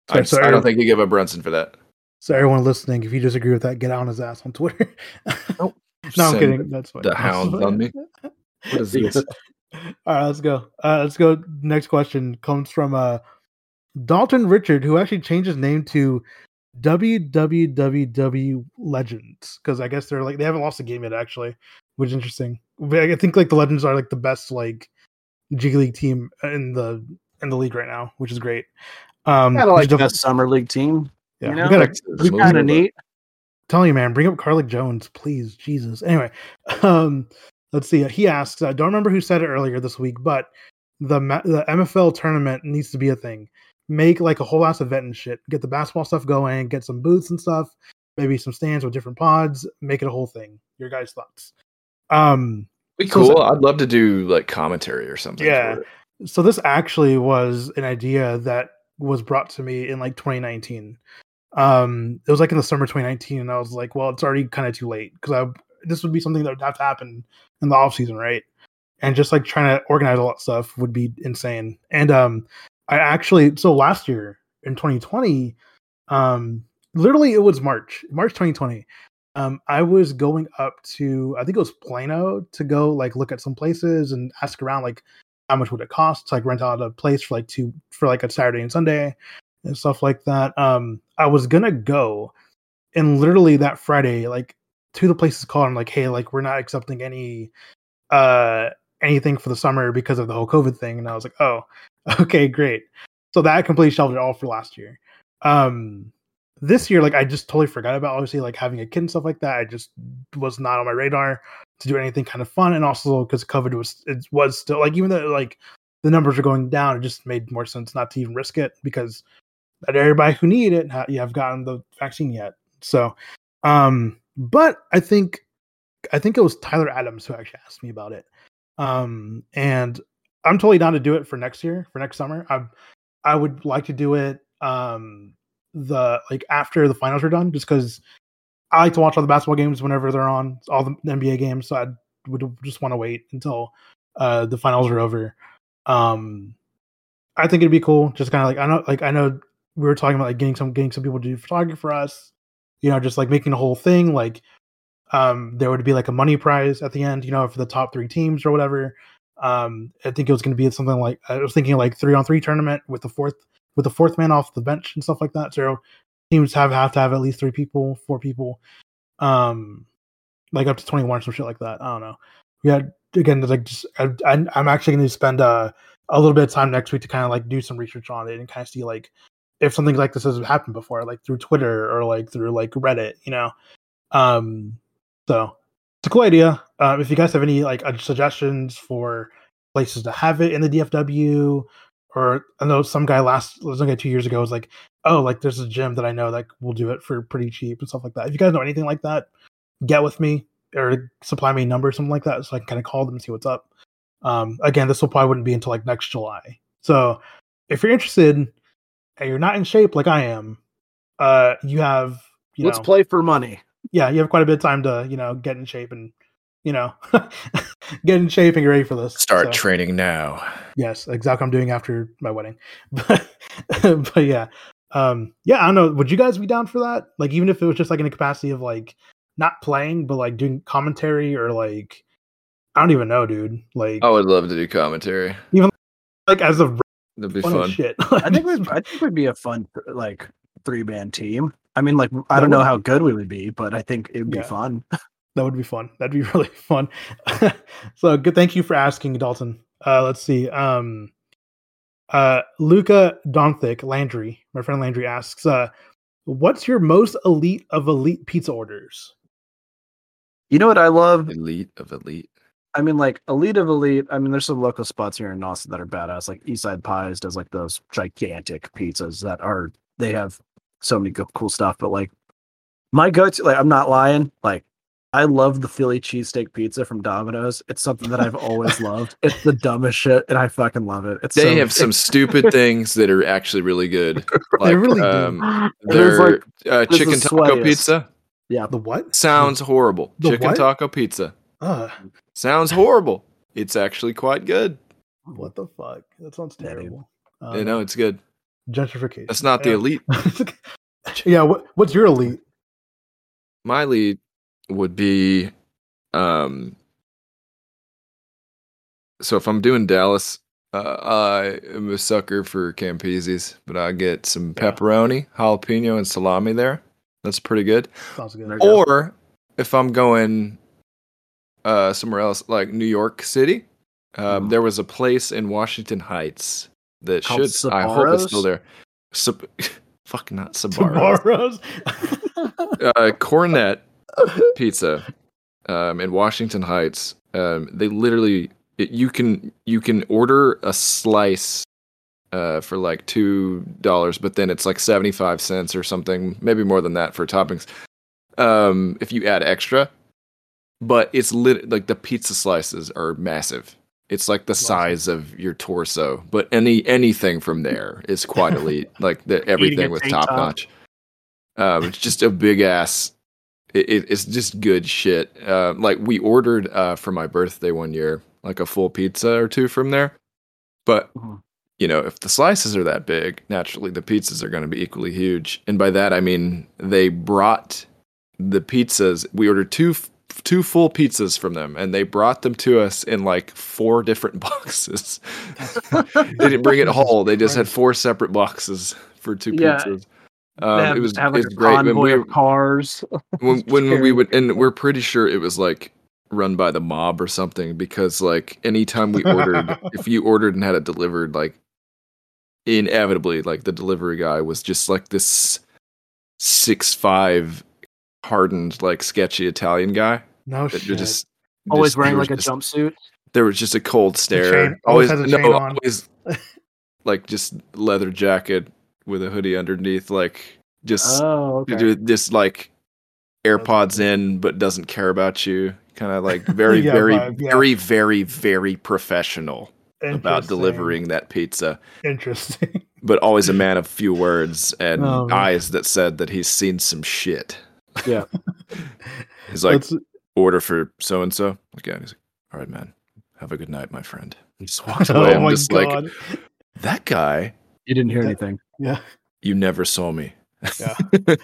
So- I, just- I don't think you give up Brunson for that. so everyone listening, if you disagree with that, get out on his ass on Twitter. no, I'm kidding. That's fine. The hounds on me. What is this? All right, let's go. Uh, let's go. Next question comes from uh, Dalton Richard, who actually changed his name to WWW Legends because I guess they're like they haven't lost a game yet, actually, which is interesting. But I think like the Legends are like the best like G League team in the in the league right now, which is great. Um, Kind of like def- that summer league team. yeah, you we know, gotta- It's It's moving kind of neat. Telling you, man, bring up Carlik Jones, please, Jesus. Anyway, um, let's see. He asks, I don't remember who said it earlier this week, but the the MFFL tournament needs to be a thing. Make like a whole ass event and shit. Get the basketball stuff going. Get some booths and stuff. Maybe some stands with different pods. Make it a whole thing. Your guys' thoughts? Um, Be So- cool. I'd love to do like commentary or something. Yeah. so this actually was an idea that was brought to me in like 2019 um it was like in the summer 2019 and i was like well it's already kind of too late because i this would be something that would have to happen in the off season right and just like trying to organize a lot of stuff would be insane and um i actually so last year in 2020 um literally it was march march 2020 um i was going up to i think it was plano to go like look at some places and ask around like how much would it cost to like rent out a place for like two for like a Saturday and Sunday and stuff like that. Um, I was gonna go, and literally that Friday, like two of the places called and like, hey, like we're not accepting any uh anything for the summer because of the whole COVID thing, and I was like, oh, okay, great. So that completely shelved it all for last year. Um, this year, like I just totally forgot about obviously like having a kid and stuff like that. I just was not on my radar to do anything kind of fun, and also because COVID was it was still like even though like the numbers are going down, it just made more sense not to even risk it because not everybody who need it ha- have gotten the vaccine yet. So, um, but I think I think it was Tyler Adams who actually asked me about it, um, and I'm totally down to do it for next year for next summer. I I would like to do it um the like after the finals are done, just because I like to watch all the basketball games whenever they're on, all the NBA games. So I would just want to wait until uh, the finals are over. Um, I think it'd be cool. Just kind of like I know, like I know we were talking about like getting some getting some people to do photography for us. You know, just like making the whole thing like um there would be like a money prize at the end. You know, for the top three teams or whatever. Um, I think it was going to be something like I was thinking like three on three tournament with the fourth with the fourth man off the bench and stuff like that. So teams have have to have at least three people, four people, um, like up to twenty one, or some shit like that. I don't know. Yeah, again, there's like just I, I, I'm actually going to spend uh, a little bit of time next week to kind of like do some research on it and kind of see like if something like this has happened before, like through Twitter or like through like Reddit, you know. Um, so it's a cool idea. Um, if you guys have any like uh, suggestions for places to have it in the DFW, or I know some guy last some guy two years ago was like, oh, like there's a gym that I know that will do it for pretty cheap and stuff like that. If you guys know anything like that, get with me or supply me a number or something like that so I can kind of call them and see what's up. Um, again, this will probably wouldn't be until like next July. So if you're interested and you're not in shape like I am, uh, you have you Let's know, play for money. yeah, you have quite a bit of time to you know get in shape and you know get in shape and get ready for this. Start So- training now. Yes, exactly. I'm doing after my wedding, but but yeah, um, yeah. I don't know. Would you guys be down for that? Like, even if it was just like in the capacity of like not playing, but like doing commentary or like I don't even know, dude. Like, I would love to do commentary. Even like as a That'd be fun fun. shit. I think we'd, I think we'd be a fun like three band team. I mean, like I don't know how good we would be, but I think it'd be Yeah. fun. that would be fun. That'd be really fun. so good. Thank you for asking, Dalton. Uh, let's see. Um, uh, Luka Doncic Landry, my friend Landry asks, uh, "What's your most elite of elite pizza orders?" You know what I love? Elite of elite. I mean, like elite of elite. I mean, there's some local spots here in Austin that are badass. Like Eastside Pies does like those gigantic pizzas that are they have so many good, cool stuff. But like my go-to, like I'm not lying, like I love the Philly cheesesteak pizza from Domino's. It's something that I've always loved. It's the dumbest shit, and I fucking love it. It's They so, have some stupid things that are actually really good. Like, really do. um, There's their like uh, chicken taco sweatiest. pizza yeah, The what? sounds horrible. The chicken what? taco pizza Uh, sounds horrible. It's actually quite good. what the fuck? That sounds Yeah, dude. terrible. Uh, you know, it's good. gentrification. That's not the Yeah. elite. yeah. What, what's your elite? My lead would be um so if I'm doing Dallas, uh, I am a sucker for Campisi's, but I get some Yeah. pepperoni, jalapeno, and salami there. That's pretty good. Sounds good. There you go. Or if I'm going uh somewhere else like New York City, um, Mhm. there was a place in Washington Heights that Called should I hope it's still there. Sab- fuck not Sabarro. Tomorrow's. uh, Koronet Pizza um, in Washington Heights. Um, they literally it, you can you can order a slice uh, for like two dollars, but then it's like seventy five cents or something, maybe more than that for toppings. Um, if you add extra, but it's lit like the pizza slices are massive. It's like the size of your torso, but any anything from there is quite elite. like the, everything was top top. notch. Um, it's just a big ass. It, it, it's just good shit. Uh, like we ordered uh, for my birthday one year, like a full pizza or two from there. But Mhm. you know, if the slices are that big, naturally the pizzas are going to be equally huge. And by that I mean they brought the pizzas. We ordered two f- two full pizzas from them, and they brought them to us in like four different boxes. they didn't bring it whole. They just had four separate boxes for two Yeah. pizzas. Um, it was have like it's a great. When we, of cars. when, when we would, and we're pretty sure it was like run by the mob or something because like anytime we ordered, if you ordered and had it delivered, like inevitably, like the delivery guy was just like this six five hardened like sketchy Italian guy no that shit. just Always just- wearing he was like a just- jumpsuit. there was just a cold stare. chain- always always, has a no, chain on. always like just leather jacket with a hoodie underneath, like just Oh, okay. do this like AirPods in, but doesn't care about you. Kind of like very, Yeah, very, vibe, yeah. very, very, very professional about delivering that pizza, Interesting. but always a man of few words and Oh, eyes that said that he's seen some shit. Yeah. He's like, Let's- order for so and so. Again, he's like, all right, man. Have a good night, my friend. He just walks oh away. I'm my just like, that guy, You didn't hear That- anything. yeah. you never saw me. Yeah.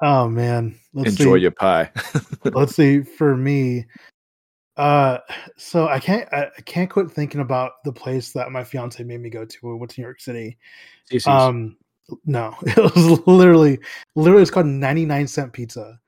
Oh man. Let's Enjoy see. your pie. let's see for me uh so i can't I, I can't quit thinking about the place that my fiance made me go to when we went to new york city CC's. um no it was literally literally it's called 99 cent pizza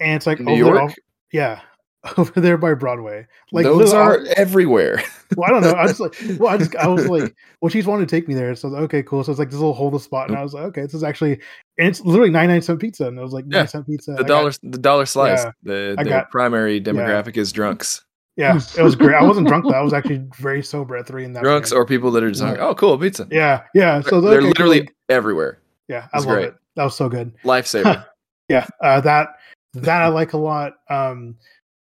and it's like New over there York? off- yeah over there by broadway like Those are everywhere. well, I don't know. I just like, well, I just, I was like, well, she's wanted to take me there. So I was like, okay, cool. So it's like this little hold the spot. And I was like, okay, this is actually, and it's literally 99 cent pizza. And it was like, Yeah, 9 cent pizza. I The got- dollar, the dollar slice. Yeah, the I the got- primary demographic is drunks. yeah, it was great. I wasn't drunk though. I was actually very sober at three in that. Drunks or people that are just like, oh, cool, pizza. yeah, yeah. So I was they're okay, cool. literally everywhere. yeah, I love great. it. That was so good. Lifesaver. Yeah, uh, that that I like a lot. Um,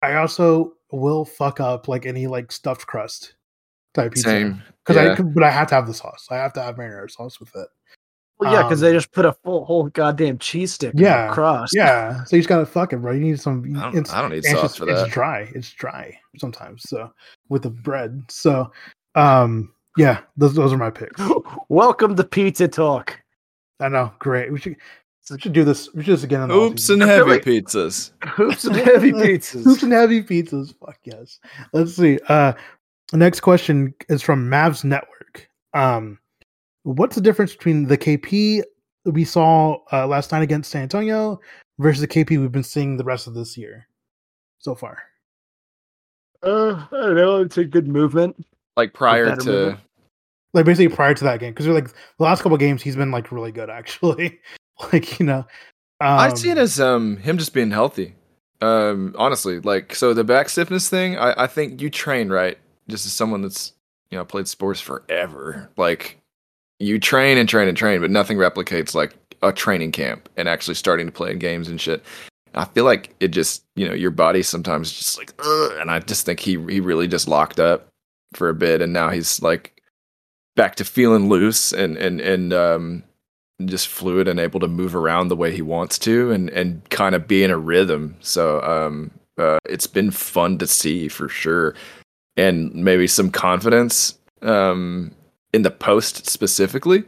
I also will fuck up like any like stuffed crust type pizza Same. because yeah. I but I have to have the sauce. I have to have marinara sauce with it. well, yeah, because um, they just put a full whole goddamn cheese stick Yeah, in the crust. Yeah, so you just gotta fuck it, bro. You need some. I don't, it's- I don't need sauce just- for that. It's dry. It's dry sometimes. So with the bread. So um yeah, those those are my picks. Welcome to Pizza Talk. I know, great. We should we should do this. We should do this again. in the Oops and offseason. I feel heavy like- pizzas. Hoops and heavy pizzas. Hoops and heavy pizzas. Fuck yes. Let's see. Uh the next question is from Mavs Network. Um what's the difference between the KP we saw uh, last night against San Antonio versus the KP we've been seeing the rest of this year so far? Uh, I don't know. It's a good movement. Like prior to movement. like basically prior to that game because like the last couple games he's been like really good actually like you know um, I see it as um him just being healthy. Um, honestly, like so the back stiffness thing, I, I think you train right. Just as someone that's you know played sports forever, like you train and train and train, but nothing replicates like a training camp and actually starting to play in games and shit. I feel like it just you know your body sometimes just like, and I just think he he really just locked up for a bit, and now he's like back to feeling loose and and and um just fluid and able to move around the way he wants to and and kind of be in a rhythm. So um uh, it's been fun to see for sure. And maybe some confidence um in the post specifically.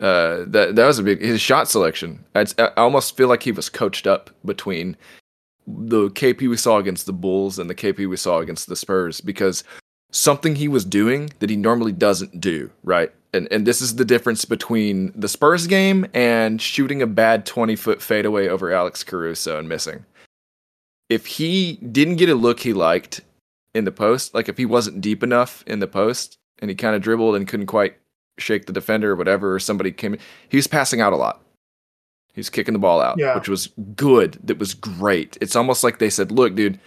Uh that that was a big his shot selection. I'd, i almost feel like he was coached up between the kp we saw against the bulls and the kp we saw against the spurs because something he was doing that he normally doesn't do right and and this is the difference between the Spurs game and shooting a bad 20 foot fadeaway over Alex Caruso and missing. If he didn't get a look he liked in the post, like if he wasn't deep enough in the post and he kind of dribbled and couldn't quite shake the defender or whatever, or somebody came in, he was passing out a lot. He was kicking the ball out, Yeah. which was good. That was great. It's almost like they said, "Look, dude,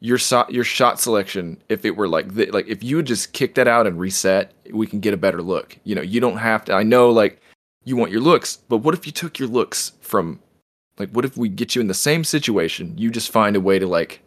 your shot your shot selection if it were like th- like if you would just kick that out and reset we can get a better look. You know you don't have to i know like you want your looks but what if you took your looks from like what if we get you in the same situation? You just find a way to like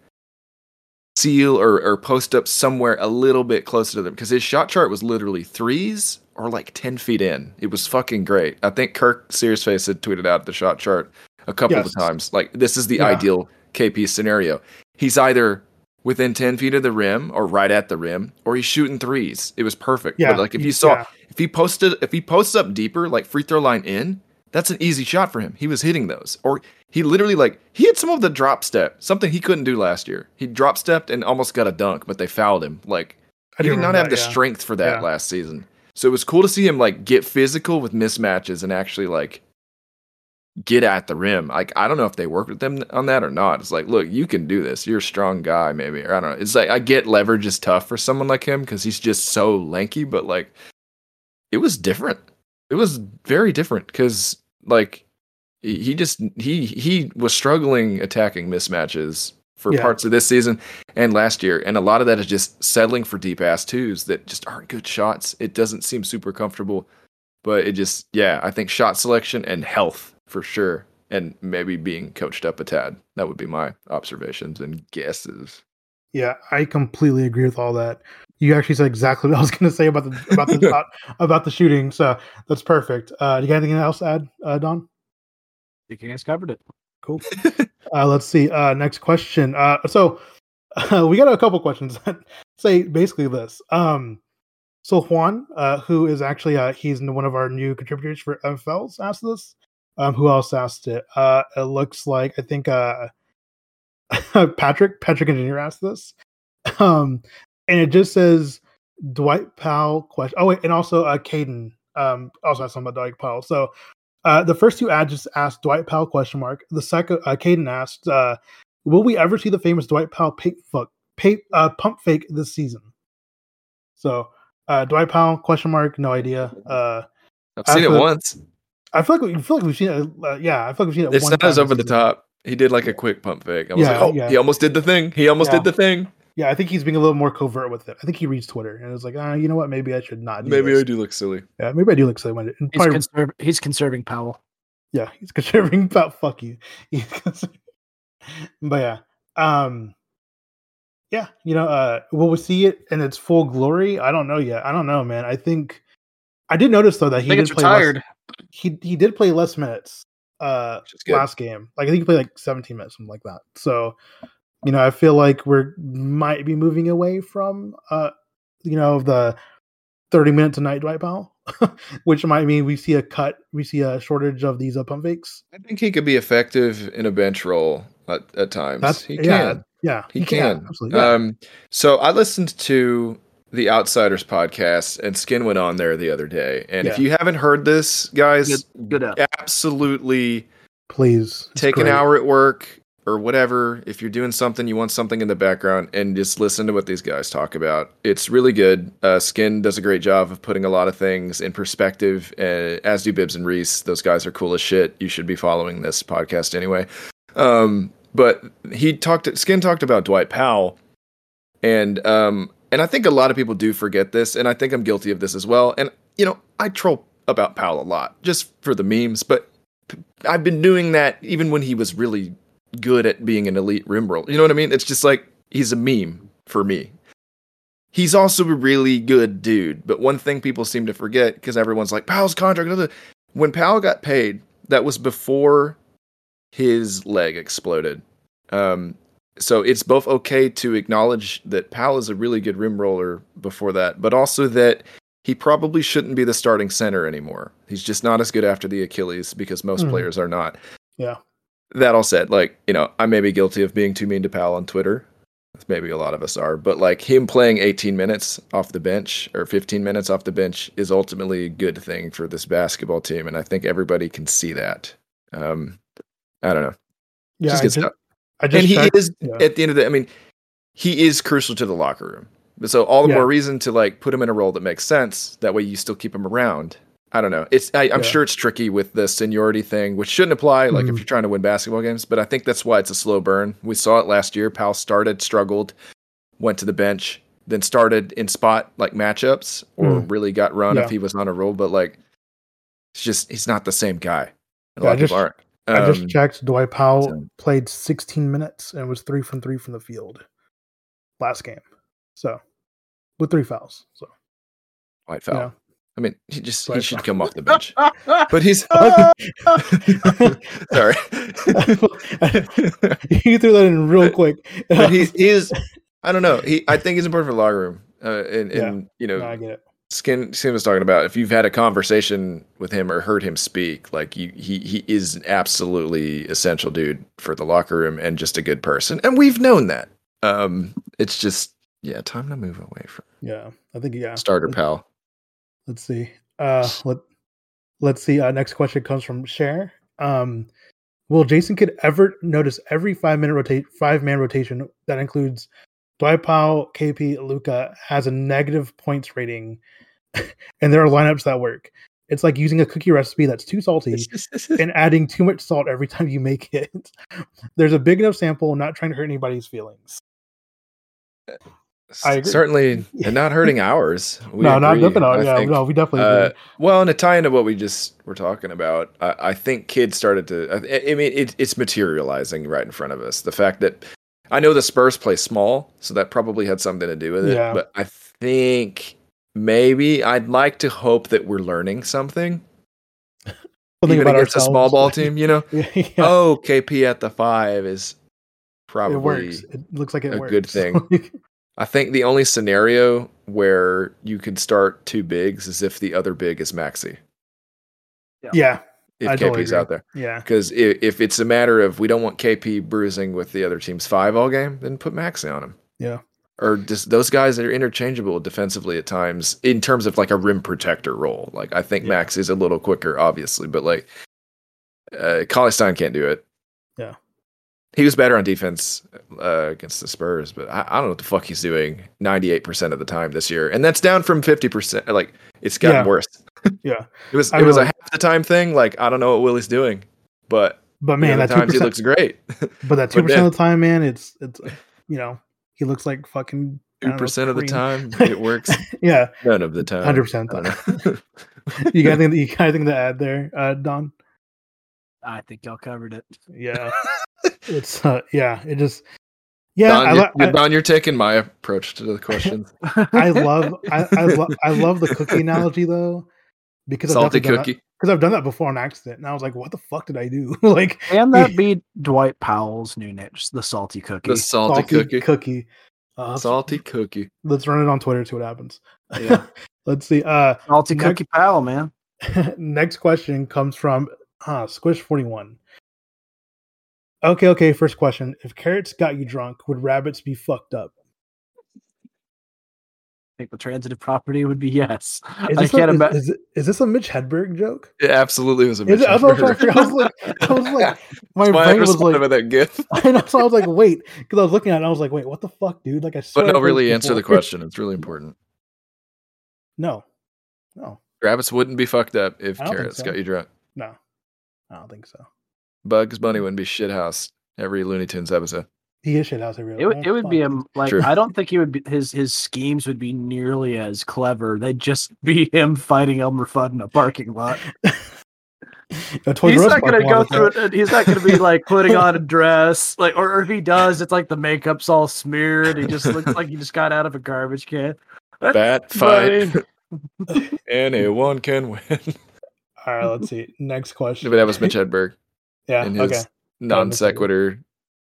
seal or, or post up somewhere a little bit closer to them. Because his shot chart was literally threes or like 10 feet in. It was fucking great. I think kirk serious Face had tweeted out the shot chart a couple Yes. of times. Like this is the Yeah. ideal kp scenario he's either within 10 feet of the rim or right at the rim or he's shooting threes. It was perfect. Yeah, but like if he- you saw yeah. if he posted if he posts up deeper like free throw line in that's an easy shot for him. He was hitting those. Or he literally like he had some of the drop step something he couldn't do last year. He drop stepped and almost got a dunk but they fouled him. Like I he did not have the yeah. strength for that last season. So it was cool to see him like get physical with mismatches and actually like get at the rim. Like I don't know if they worked with them on that or not. It's like, look, you can do this. You're a strong guy, maybe. Or I don't know. It's like I get leverage is tough for someone like him because he's just so lanky, but like it was different. It was very different because like he just he he was struggling attacking mismatches for Yeah. parts of this season and last year, and a lot of that is just settling for deep ass twos that just aren't good shots. It doesn't seem super comfortable, but it just yeah, I think shot selection and health for sure, and maybe being coached up a tad. That would be my observations and guesses. Yeah, I completely agree with all that. You actually said exactly what I was going to say about the about the shot, about the shooting. So that's perfect. Uh, do you got anything else to add, uh, Don? You guys covered it. Cool. uh, let's see. Uh, next question. Uh, so uh, we got a couple questions that say basically this. Um, so Juan, uh, who is actually uh, he's one of our new contributors for MFFLs, asked this. Um, who else asked it? Uh, it looks like I think uh, Patrick Patrick Engineer asked this. Um, and it just says Dwight Powell question. Oh wait, and also uh, Caden um also asked something about Dwight Powell. So uh, the first two ads just asked Dwight Powell question mark. The second, uh, Caden asked, uh, "Will we ever see the famous Dwight Powell pay, fuck, pay, uh, pump fake this season?" So uh, Dwight Powell question mark. No idea. Uh, I've seen it After- once. I feel like we feel like we've seen it. Uh, yeah, I feel like we've seen it. It's one not as time over the top. He did like a quick pump fake. I was Yeah, like, oh, yeah. he almost did the thing. He almost Yeah. did the thing. Yeah, I think he's being a little more covert with it. I think he reads Twitter and it's like, uh, you know what? Maybe I should not. Do Maybe I do look silly. Yeah, maybe I do look silly. when it- He's, probably- conserv- he's conserving Powell. yeah, he's conserving about fuck you. But yeah, um, yeah, you know, uh, will we see it in its full glory? I don't know yet. I don't know, man. I think I did notice though that I he think did it's play less, retired. He he did play less minutes uh Which is good. last game. Like I think he played like 17 minutes, something like that. So, you know, I feel like we're might be moving away from uh you know the 30 minute tonight Dwight Powell, which might mean we see a cut, we see a shortage of these uh, pump fakes. I think he could be effective in a bench role at, at times. That's he yeah, can. yeah, He, can. absolutely. Yeah. Um, so I listened to the Outsiders podcast, and Skin went on there the other day. And if you haven't heard this, guys, Good, good absolutely Please take an hour at work or whatever. If you're doing something, you want something in the background, and just listen to what these guys talk about. It's really good. Uh, Skin does a great job of putting a lot of things in perspective, uh, as do Bibbs and Reese. Those guys are cool as shit. You should be following this podcast anyway. Um, but he talked. Skin talked about Dwight Powell, and um, and I think a lot of people do forget this, and I think I'm guilty of this as well. And you know, I troll about Powell a lot just for the memes, but I've been doing that even when he was really good at being an elite rim roller. You know what I mean? It's just like he's a meme for me. He's also a really good dude, but one thing people seem to forget because everyone's like Powell's contract. When Powell got paid, that was before his leg exploded. Um, so it's both okay to acknowledge that Powell is a really good rim roller before that, but also that he probably shouldn't be the starting center anymore. He's just not as good after the Achilles because most Mhm. players are not. Yeah. That all said, like, you know, I may be guilty of being too mean to Powell on Twitter. Maybe a lot of us are, but like him playing 18 minutes off the bench or 15 minutes off the bench is ultimately a good thing for this basketball team, and I think everybody can see that. Um, I don't know, Yeah. just I just, just And he checked- is yeah. at the end of the. I mean, he is crucial to the locker room. So all the Yeah. more reason to like put him in a role that makes sense. That way you still keep him around. I don't know. It's I, I'm Yeah. sure it's tricky with the seniority thing, which shouldn't apply like if Mhm. you're trying to win basketball games. But I think that's why it's a slow burn. We saw it last year. Powell started, struggled, went to the bench, then started in spot like matchups, or Mm. really got run Yeah. if he was on a roll. But like, it's just he's not the same guy. A Yeah, lot I of people aren't. I Um, just checked. Dwight Powell so- played 16 minutes and was three from three from the field last game. So with three fouls. So White foul. yeah. I mean, he just he should foul. come off the bench. But he's sorry. you threw that in real quick. but he he is I don't know. He I think he's important for the locker room. Uh, and, Yeah. and you know, No, I get it. Skin Skin was talking about if you've had a conversation with him or heard him speak, like you, he he is an absolutely essential dude for the locker room and just a good person, and we've known that. Um, it's just yeah, time to move away from Yeah, I think yeah. starter Let's- pal. Let's see. Uh, let Let's see. Uh, next question comes from Share. Um, will Jason Kidd ever notice every five minute rotate five man rotation that includes Dwight Powell, KP, Luka has a negative points rating, and there are lineups that work. It's like using a cookie recipe that's too salty and adding too much salt every time you make it. There's a big enough sample, not trying to hurt anybody's feelings. I agree. Certainly, and not hurting ours. We no, not agree, definitely. Yeah, think. no, we definitely Uh, well, and to tie into what we just were talking about, I, I think Kidd's started to. I, I mean, it, it's materializing right in front of us. The fact that I know the Spurs play small, so that probably had something to do with it. Yeah. But I think maybe I'd like to hope that we're learning something, Something even about against a small ball team. You know, yeah, oh, KP at the five is probably it works. It looks like it works a works. good thing. I think the only scenario where you could start two bigs is if the other big is Maxi. yeah, If I KP's totally out there. yeah, Because if, if it's a matter of we don't want KP bruising with the other team's five all game, then put Maxi on him. Yeah. Or just those guys that are interchangeable defensively at times in terms of like a rim protector role. Like I think Yeah. Max is a little quicker, obviously, but like uh Cauley-Stein can't do it. Yeah. He was better on defense uh, against the Spurs, but I, I don't know what the fuck he's doing 98% of the time this year. And that's down from 50%. Like it's gotten Yeah. worse. yeah. It was I it was a half the time thing. Like I don't know what Willie's doing, but But man, that times he looks great. But that two but percent then- of the time, man, it's it's you know he looks like fucking Two know, percent of the time it works. yeah, None of the time. hundred percent. You got anything? You got anything to add there, uh, Don? I think y'all covered it. Yeah, it's uh, yeah. It just yeah. Don, I, you're, I, Don, you're taking my approach to the questions. I love I I, lo- I love the cookie analogy though because Salty I've cookie. because I've done that before on accident and I was like, what the fuck did I do? like and that be Dwight Powell's new niche, the salty cookie. The salty, cookie. cookie. Uh, Salty cookie. Let's run it on Twitter. See what happens. Yeah. let's see. Uh, salty Next- cookie Powell, man. next question comes from uh, Squish Forty One. Okay, okay. First question: If carrots got you drunk, would rabbits be fucked up? I think the transitive property would be yes. Is I this, can't a, is, imagine. is, this a Mitch Hedberg joke? It absolutely was a Is it, I, was trying Mitch figure- I was like, I was like, my That's why I brain was like, with that gif. and that's why I was like, wait, because I was looking at it, and I was like, wait, what the fuck, dude? Like, I swear But no, I've heard really this answer the question. It's really important. No, no, Rabbits wouldn't be fucked up if I don't think carrots so. got you drunk. no, I don't think so. Bugs Bunny wouldn't be shithoused every Looney Tunes episode. He is shit house every. It would it would be a him like True. I don't think he would be his his schemes would be nearly as clever. They'd just be him fighting Elmer Fudd in a parking lot. he's not gonna go through it. and He's not gonna be like putting on a dress, like, or, or if he does, it's like the makeup's all smeared. He just looks like he just got out of a garbage can. Bat fight. Anyone can win. All right, let's see. Next question. but that was Mitch Hedberg Yeah. in his Okay. non sequitur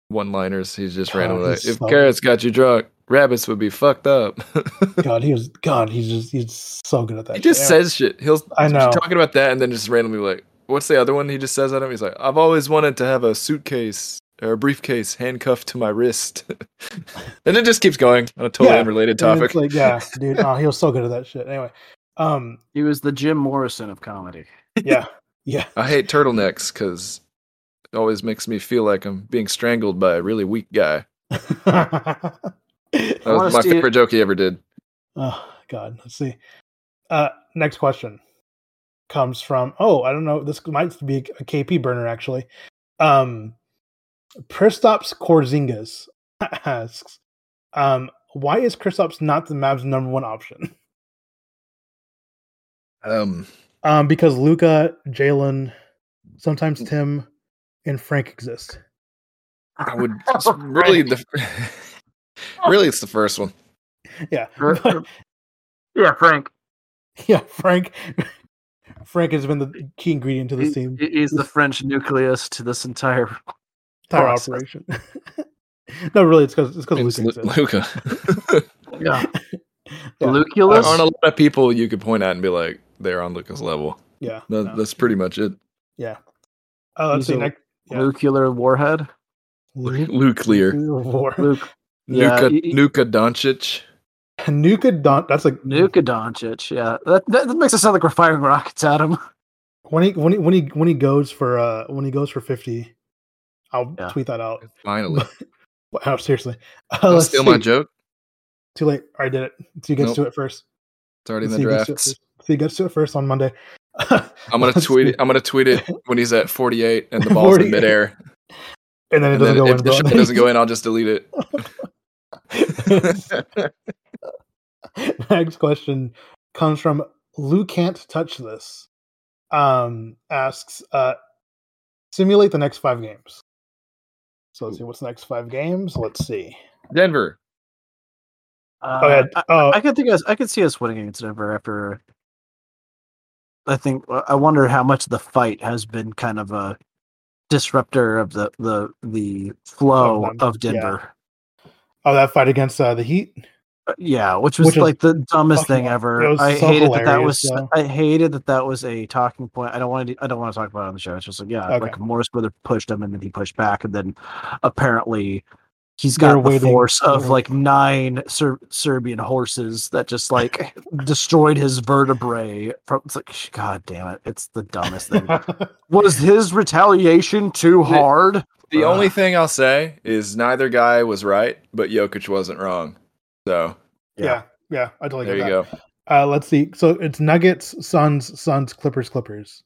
one liners. He's just God, randomly like, he's if so- carrots got you drunk, rabbits would be fucked up. God, he was. God, he's just. He's so good at that. he just shit. says shit. He'll I know. talking about that and then just randomly like, what's the other one he just says at him? He's like, I've always wanted to have a suitcase or a briefcase handcuffed to my wrist. and it just keeps going on a totally Yeah, unrelated And it's topic. like, yeah, dude. Oh, he was so good at that shit. Anyway, um, He was the Jim Morrison of comedy. Yeah, yeah. I hate turtlenecks because it always makes me feel like I'm being strangled by a really weak guy. That wanna was my see- favorite joke he ever did. oh God, let's see. Uh, next question comes from. Oh, I don't know. This might be a KP burner actually. Um, Kristaps Korzingas asks, um, why is Kristaps not the Mavs' number one option? Um, Um, because Luka, Jalen, sometimes Tim, and Frank exist. I would it's really the really it's the first one. Yeah, but- yeah, Frank. yeah. Frank, Frank has been the key ingredient to this He- team he- he's the French nucleus to this entire. entire process. operation. no, really, it's because it's because Luka. Luka. Yeah, Yeah. Luculus. Aren't a lot of people you could point at and be like, they're on Luka's level. Yeah, That, no. That's pretty much it. yeah. Uh, let's He's see a- next. yeah. Nuclear warhead. Nuclear. War. Luke. Yeah, Nuka, y- y- Nuka Doncic. Nuka Don. That's like Nuka Doncic. Yeah, that, that, that makes it sound like we're firing rockets at him. when he when he when he when he goes for uh when he goes for fifty. I'll Yeah. tweet that out. Finally. Wow, seriously. Uh, Don't let's steal my joke. Too late. I did it. So you gets Nope. to it first. It's already in the you gets to it drafts. first. So he gets to it first on Monday. I'm gonna tweet it. I'm gonna tweet it when he's at 48 and the ball's 48. in midair. and then it And doesn't then go if in. the bro. shot doesn't go in, I'll just delete it. Next question comes from Lou can't touch this. Um, asks, uh, simulate the next five games. So let's see what's the next five games. Let's see. Denver. Uh, Oh, yeah. I, Oh, I could think us. I could see us winning against Denver after. I think I wonder how much the fight has been kind of a disruptor of the the the flow Of of, them, yeah. Denver. oh, that fight against uh, the Heat. Uh, Yeah, which was Which like the dumbest thing ever. I so hated that that was. I hated that that was a talking point. I don't want to. I don't want to talk about it on the show. It's just like yeah, Okay. like Morris brother pushed him and then he pushed back and then apparently he's They're got the waiting- force of they're- like nine Ser- Serbian horses that just like destroyed his vertebrae. From it's like god damn it, it's the dumbest thing. was his retaliation too hard? The Ugh. only thing I'll say is neither guy was right, but Jokic wasn't wrong. So yeah, yeah, I totally there get you that. go. Uh, let's see. So it's Nuggets, Suns, Suns, Clippers, Clippers.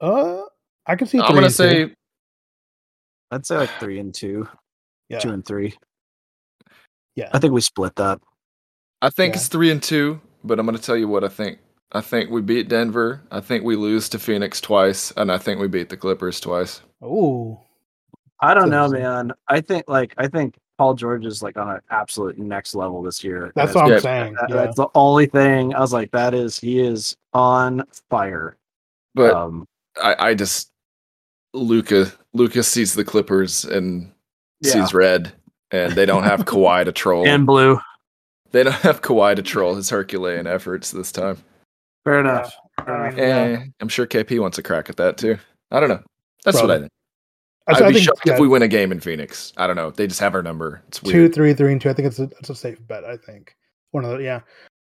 Uh, I can see. I'm three gonna and two. say I'd say like three and two, yeah, two and three. yeah. I think we split that. I think Yeah. it's three and two, but I'm gonna tell you what I think. I think we beat Denver. I think we lose to Phoenix twice, and I think we beat the Clippers twice. Oh, I don't know, man. I think like I think Paul George is like on an absolute next level this year. that's what I'm Yeah. saying. that- Yeah. That's the only thing I was like, that is he is on fire. But um, I, I just Luka Lucas sees the Clippers and Yeah. sees red, and they don't have Kawhi to troll. and blue. they don't have Kawhi to troll his Herculean efforts this time. Fair enough. I mean, Eh, yeah. I'm sure KP wants a crack at that too. I don't know. That's what I think. I, I'd I be think shocked yeah, if we win a game in Phoenix. I don't know. They just have our number. It's two, weird. three, three, and two. I think it's a it's a safe bet. I think one of the yeah.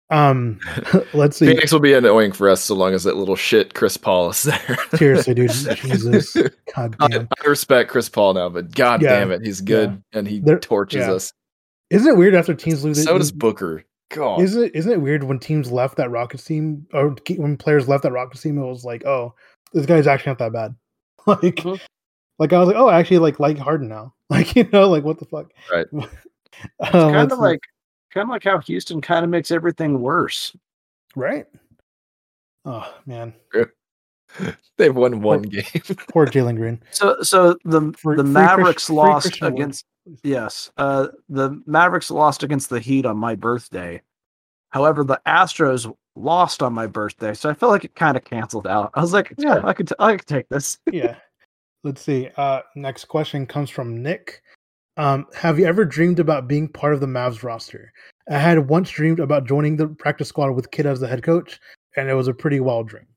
Um, let's see. Phoenix will be annoying for us so long as that little shit Chris Paul is there. Seriously, dude. Jesus, God I, damn. I respect Chris Paul now, but god Yeah, damn it, he's good and he There- torches yeah. us. Isn't it weird after teams lose? So does Booker. God. Isn't it, isn't it weird when teams left that Rockets team or when players left that Rockets team? It was like, oh, this guy's actually not that bad. like, Mhm. Like I was like, oh, I actually like like Harden now. Like you know, like what the fuck? Right. um, kind of like kind of like how Houston kind of makes everything worse. right. Oh man, They've won one game. poor Jalen Green. So so the Free- the Mavericks free lost Christian Wood, against please. yes, uh the Mavericks lost against the Heat on my birthday. However, the Astros lost on my birthday, so I felt like it kind of canceled out. I was like, yeah, I could t- I could take this. yeah. Let's see. Uh, next question comes from Nick. Um, have you ever dreamed about being part of the Mavs roster? I had once dreamed about joining the practice squad with Kidd as the head coach, and it was a pretty wild dream.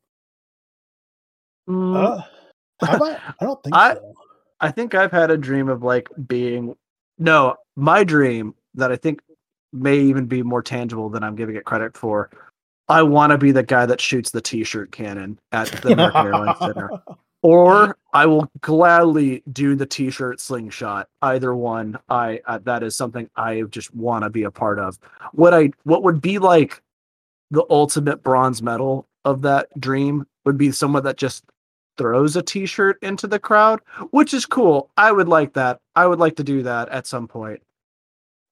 Mm, Uh, I? I don't think I- so. I think I've had a dream of like being no, my dream that I think may even be more tangible than I'm giving it credit for. I want to be the guy that shoots the t-shirt cannon at the American Airlines Center. Or I will gladly do the t-shirt slingshot. Either one, I uh, that is something I just want to be a part of. What I what would be like the ultimate bronze medal of that dream would be someone that just throws a t-shirt into the crowd, which is cool. I would like that. I would like to do that at some point.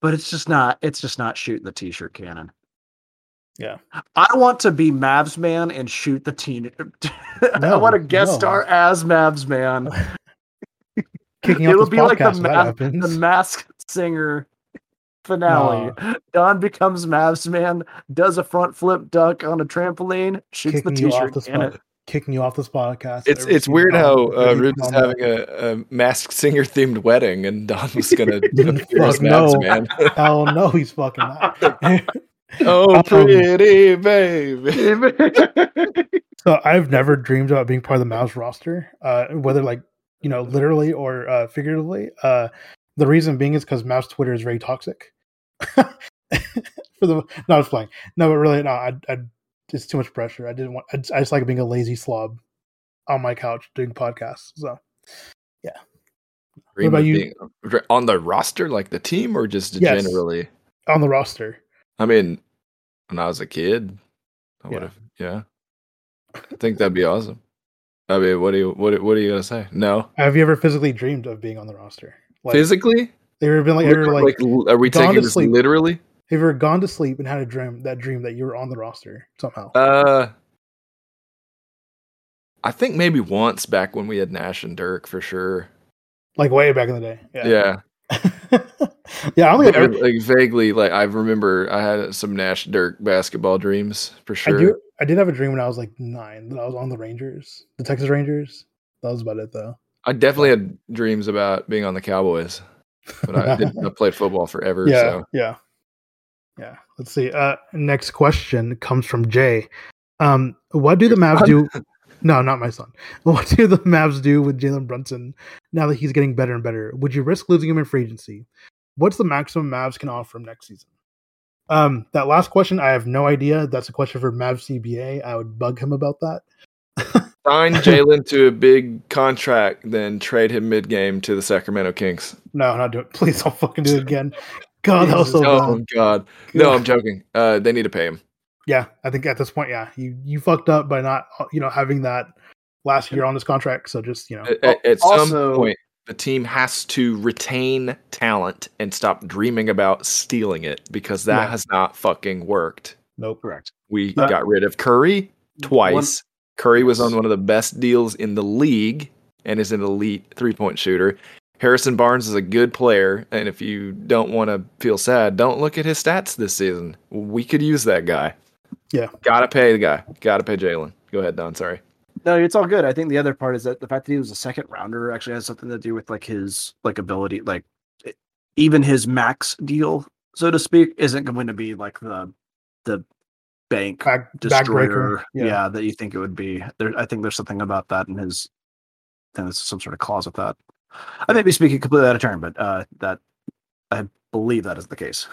But it's just not it's just not shooting the t-shirt cannon. Yeah. I want to be Mavs man and shoot the teen. I want to guest no. star as Mavs man. Kicking it off would this be like the, podcast ma- the masked singer finale. Don becomes Mavs man, does a front flip duck on a trampoline, shoots kicking the t-shirt this cannon. pod- kicking you off this podcast. It's it's weird how uh, you Rubes is having a, a masked singer themed wedding, and Don was gonna appear as no. Mavs man. Hell no, he's fucking not. Oh, Um, pretty baby. So I've never dreamed about being part of the Mavs roster, uh, whether like you know literally or uh, figuratively. Uh, the reason being is because Mavs Twitter is very toxic. For the no, I was playing. No, but really, no, I, I it's too much pressure. I didn't want. I, I just like being a lazy slob on my couch doing podcasts. So yeah. Dream about of you? being- on the roster, like the team, or just Yes. generally? on the roster, I mean, when I was a kid, I Yeah. would have. Yeah, I think that'd be awesome. I mean, what do you what what are you gonna say? No, have you ever physically dreamed of being on the roster? Like, physically. have you ever been like, ever, like, like, are we taking to this sleep. literally? have you ever gone to sleep and had a dream that dream that you were on the roster somehow? Uh, I think maybe once back when we had Nash and Dirk for sure. like way back in the day. Yeah, Yeah, yeah. I think I've Like, like vaguely, like I remember I had some Nash Dirk basketball dreams for I sure. do. I did have a dream when I was like nine that I was on the Rangers, the Texas Rangers. That was about it, though. I definitely had dreams about being on the Cowboys, but I didn't. I played football forever. yeah, So yeah, yeah. Let's see. Uh, next question comes from Jay. Um, what do the Mavs do? No, not my son. What do the Mavs do with Jalen Brunson now that he's getting better and better? Would you risk losing him in free agency? What's the maximum Mavs can offer him next season? Um, that last question, I have no idea. That's a question for Mavs CBA. I would bug him about that. sign Jalen to a big contract, then trade him mid game to the Sacramento Kings. No, not do it. Please don't fucking do it again. God, that was so oh bad. God, no, I'm joking. Uh, they need to pay him. Yeah, I think at this point, yeah, you you fucked up by not uh, you know having that last year on this contract. So just you know, At, at- at some point, the team has to retain talent and stop dreaming about stealing it because that Yeah. has not fucking worked. nope. Correct. We Uh, got rid of Curry twice. Curry was on one of the best deals in the league and is an elite three point shooter. Harrison Barnes is a good player, and if you don't want to feel sad, don't look at his stats this season. We could use that guy. Yeah. Gotta pay the guy. Gotta pay Jalen. Go ahead, Don. Sorry. No, it's all good. I think the other part is that the fact that he was a second rounder actually has something to do with like his like ability, like it- even his max deal, so to speak, isn't going to be like the the bank Back destroyer, yeah. Yeah. that you think it would be. There, I think there's something about that in his. I think there's some sort of clause with that. I may be speaking completely out of turn, but uh, that I believe that is the case.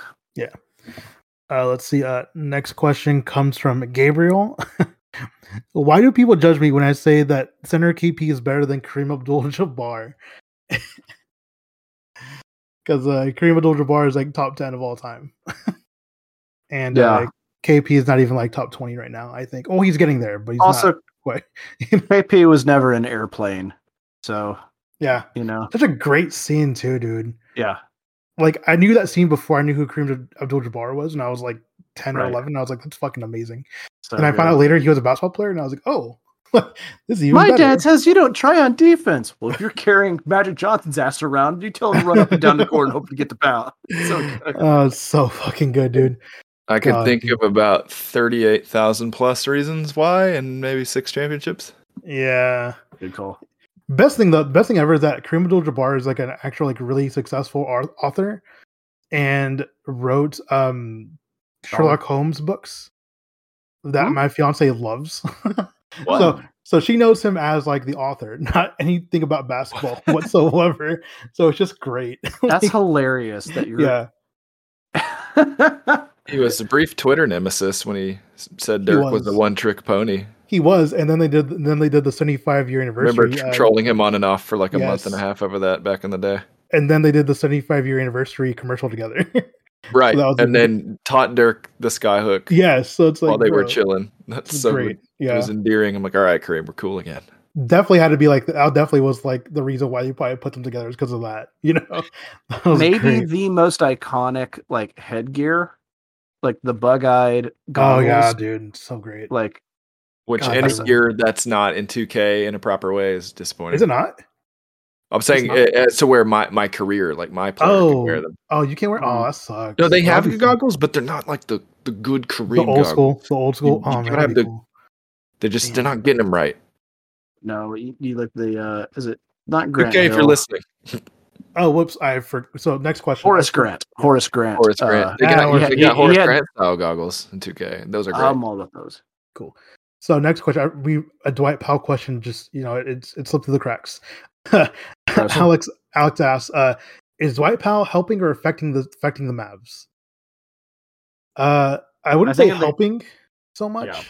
Uh, let's see. Uh, next question comes from Gabriel. Why do people judge me when I say that center KP is better than Kareem Abdul-Jabbar? Because uh, Kareem Abdul-Jabbar is like top ten of all time, and uh, KP is not even like top twenty right now. I think. Oh, he's getting there, but he's also, not quite. KP was never an airplane, so Yeah, You know. such a great scene too, dude. Yeah. Like I knew that scene before I knew who Kareem Abdul-Jabbar was, and I was like ten or eleven. And I was like, that's fucking amazing. So and I found out later he was a basketball player, and I was like, oh, this is even My better. dad says you don't try on defense. Well, if you're carrying Magic Johnson's ass around, you tell him to run up and down the court and hope to get the foul. So good. Oh, so fucking good, dude. I could God, think dude. of about thirty-eight thousand plus reasons why, and maybe six championships. Yeah. Good call. Best thing, the best thing ever is that Kareem Abdul-Jabbar is like an actual like really successful author, and wrote um Sherlock Holmes books that Hmm? my fiance loves. Wow. So so she knows him as like the author, not anything about basketball whatsoever. So it's just great. That's Like, hilarious that you're. yeah. He was a brief Twitter nemesis when he said Dirk was. was. a one-trick pony. He was, and then they did. Then they did the seventy-five year anniversary. Remember uh, trolling him on and off for like a month and a half over that back in the day. and then they did the seventy-five year anniversary commercial together. Right, that was a and then taught Dirk the skyhook yes, so it's like while they were chilling. That's so great. Yeah, it was endearing. I'm like, all right, Kareem, we're cool again. definitely had to be like that. Definitely was like the reason why you probably put them together is because of that. You know, That Maybe great. the most iconic like headgear, like the bug-eyed goggles, Oh yeah, dude, so great. Like Which God, any that's a- year that's not in 2K in a proper way is disappointing. Is it not? I'm saying not? uh, as to where my, my career, like my player, can Oh, wear them. oh, you can't wear. Oh, that sucks. No, they That'd have be goggles, but they're not like the, the good The old goggles. school, the old school. You- you oh man, gotta have the- cool. They're just they're not getting them right. no, you, you like the uh is it not Grant? okay, if you're listening, Oh, whoops! I for so next question. Horace Grant. Horace Grant. Horace Grant. Uh, they got, Horace- they he- got he Horace had- Grant style goggles in 2K. Those are great. I'm all about those. So next question, I- we a Dwight Powell question. Just you know, it's it slipped through the cracks. Alex Alex asks, uh, "Is Dwight Powell helping or affecting the affecting the Mavs?" Uh, I wouldn't I say think they- helping so much. Yeah.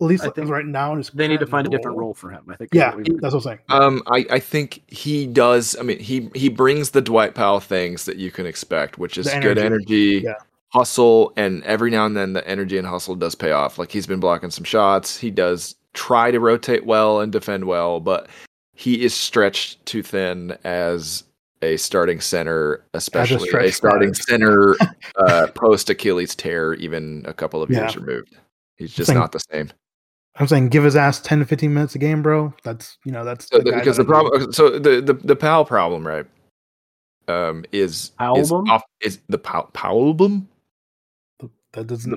At least I like, think right now in They need to current find a different role for him. I think. Yeah, We- that's what I'm saying. Um, I, I think he does. I mean, he he brings the Dwight Powell things that you can expect, which is The good energy, energy, yeah. Hustle, and every now and then the energy and hustle does pay off. Like he's been blocking some shots. He does try to rotate well and defend well, but he is stretched too thin as a starting center, especially a, stretch starting five. center uh, post Achilles tear, even a couple of years removed. He's just Same. not the same. I'm saying give his ass 10 to 15 minutes a game, bro. That's you know that's So the the, because that the I need. problem, so the the the Powell problem, right? Um, is is off is the Pow Powellbum that doesn't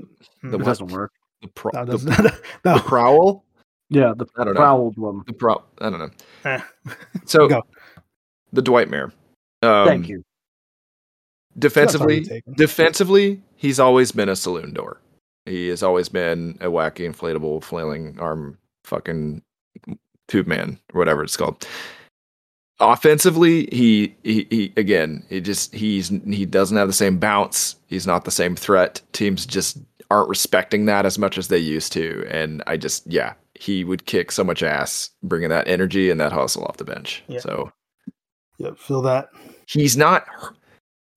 the It mm, doesn't work. the pro that the, doesn't the no. prowl Yeah, the I don't know. one. the pro I don't know. Eh. So Go. the Dwight Mare. Um, Thank you. Defensively, That's already taken. defensively, he's always been a saloon door. He has always been a wacky, inflatable, flailing arm, fucking tube man, or whatever it's called. Offensively, he, he he again, he just he's he doesn't have the same bounce. He's not the same threat. Teams just aren't respecting that as much as they used to. And I just yeah, he would kick so much ass bringing that energy and that hustle off the bench. Yeah. So Yep, feel that. he's not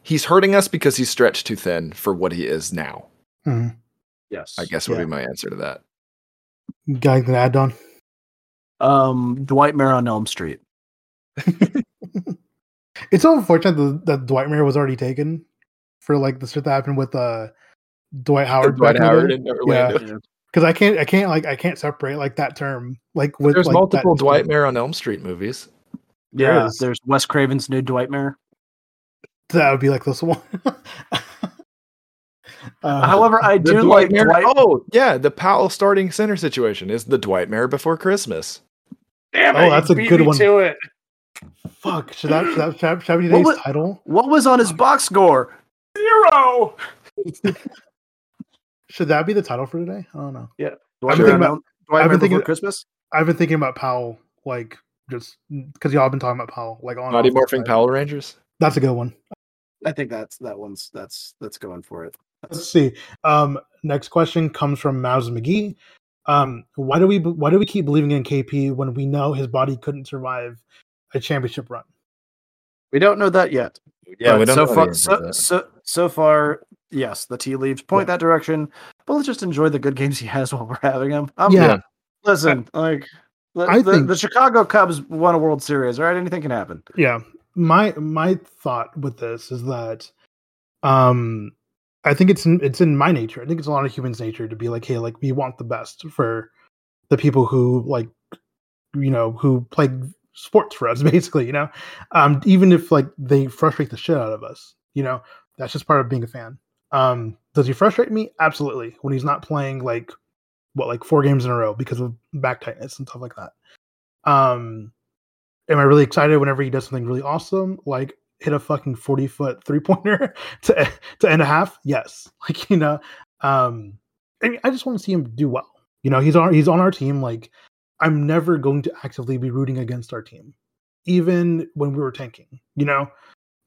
he's hurting us because he's stretched too thin for what he is now. Mhm. Yes. I guess would Yeah. be my answer to that. Guy can add on. Um, Dwight Mayer on Elm Street. It's so unfortunate that, that Dwight Mayer was already taken for like the shit that happened with uh Dwight Howard. Dwight back in the Howard in Orlando. Yeah. because I can't I can't like I can't separate like that term like with There's like, multiple Dwight Mayer on Elm Street movies. Yeah, is. there's Wes Craven's new Dwight Mayer. That would be like this one. uh, However, I do Dwight like Mayer. Dwight. Oh, yeah, the Powell starting center situation is the Dwight Mayer before Christmas. Damn Oh, that's a good one. To it. Fuck, should that should that should that, should that be What was- title? What was on his box score? Zero. Should that be the title for today? I don't know. Dwight been Mayer thinking on about- Elm- Dwight I've been thinking- before Christmas. I've been thinking about Powell like just because y'all have been talking about Powell like on and Mighty off. Morphing Power Rangers. That's a good one. I think that's that one's that's that's going for it. Let's see. Um, next question comes from Mouse McGee. Um, why do we why do we keep believing in KP when we know his body couldn't survive a championship run? We don't know that yet. Yeah, But we don't so know far. So, so so far, yes, the tea leaves point Yeah. that direction. But let's just enjoy the good games he has while we're having him. I'm, Yeah. Listen, like The, I the, think the Chicago Cubs won a World Series. Right? Anything can happen. Yeah. My my thought with this is that, um, I think it's in, it's in my nature. I think it's a lot of humans' nature to be like, hey, like we want the best for the people who like, you know, who play sports for us, basically. You know, um, even if like they frustrate the shit out of us, you know, that's just part of being a fan. Um, does he frustrate me? Absolutely. When he's not playing like what like four games in a row because of back tightness and stuff like that. Um, am I really excited whenever he does something really awesome, like hit a fucking forty foot three pointer to to end a half? Yes, like you know, um, I mean, I just want to see him do well. You know, he's on he's on our team. Like, I'm never going to actively be rooting against our team, even when we were tanking. You know,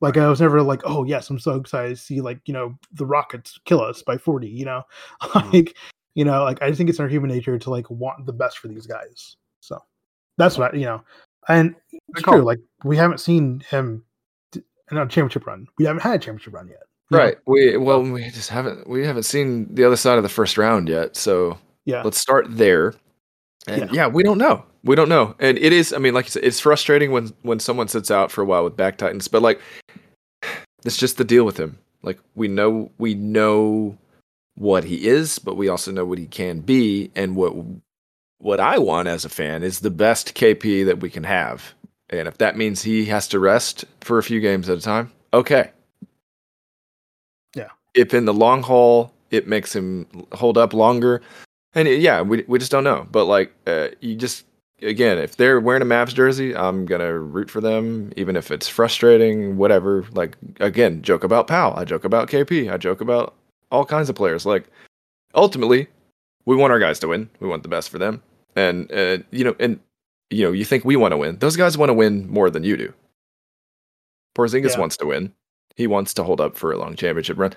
like I was never like, oh yes, I'm so excited to see like you know the Rockets kill us by 40. You know, mm-hmm. like you know, like I just think it's our human nature to like want the best for these guys. So that's what I, you know, and it's true. Like we haven't seen him in a championship run. We haven't had a championship run yet. Right. Know? We well, we just haven't we haven't seen the other side of the first round yet. So yeah, let's start there. And yeah. yeah, we don't know. We don't know. And it is. I mean, like you said, it's frustrating when when someone sits out for a while with back tightness. But like, it's just the deal with him. Like we know we know what he is, but we also know what he can be. And what what I want as a fan is the best KP that we can have. And if that means he has to rest for a few games at a time, okay. Yeah. If in the long haul it makes him hold up longer, and yeah, we we just don't know. But like, uh, you just again, if they're wearing a Mavs jersey, I'm gonna root for them, even if it's frustrating, whatever. Like again, joke about Powell, I joke about KP, I joke about all kinds of players. Like ultimately, we want our guys to win. We want the best for them, and uh, you know, and you know, you think we want to win. Those guys want to win more than you do. Porzingis yeah. wants to win. He wants to hold up for a long championship run.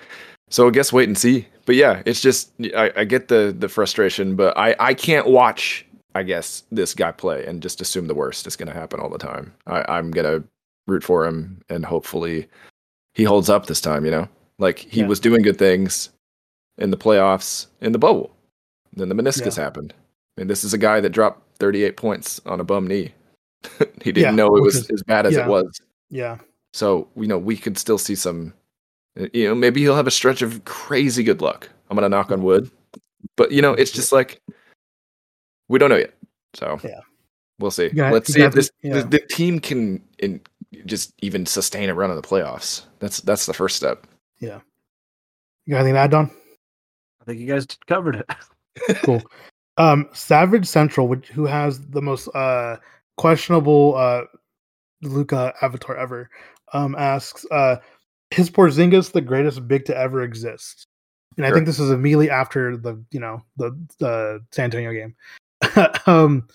So I guess wait and see. But yeah, it's just I, I get the the frustration, but I I can't watch I guess this guy play and just assume the worst is going to happen all the time. I, I'm gonna root for him and hopefully he holds up this time. You know. Like he yeah. was doing good things in the playoffs in the bubble. Then the meniscus yeah. happened. I mean, this is a guy that dropped 38 points on a bum knee. he didn't yeah, know it was is, as bad as it was. Yeah. So, you know, we could still see some, you know, maybe he'll have a stretch of crazy good luck. I'm going to knock on wood. But, you know, it's just like, we don't know yet. So, yeah. We'll see. Let's see if this the, the, team can in, just even sustain a run in the playoffs. That's that's the first step. Yeah. You got anything to add, Don? I think you guys covered it. cool. Um, Savage Central, which, who has the most uh, questionable uh, Luka avatar ever, um, asks, uh, "Is Porzingis the greatest big to ever exist?" And sure. I think this is immediately after the you know the the San Antonio game. um,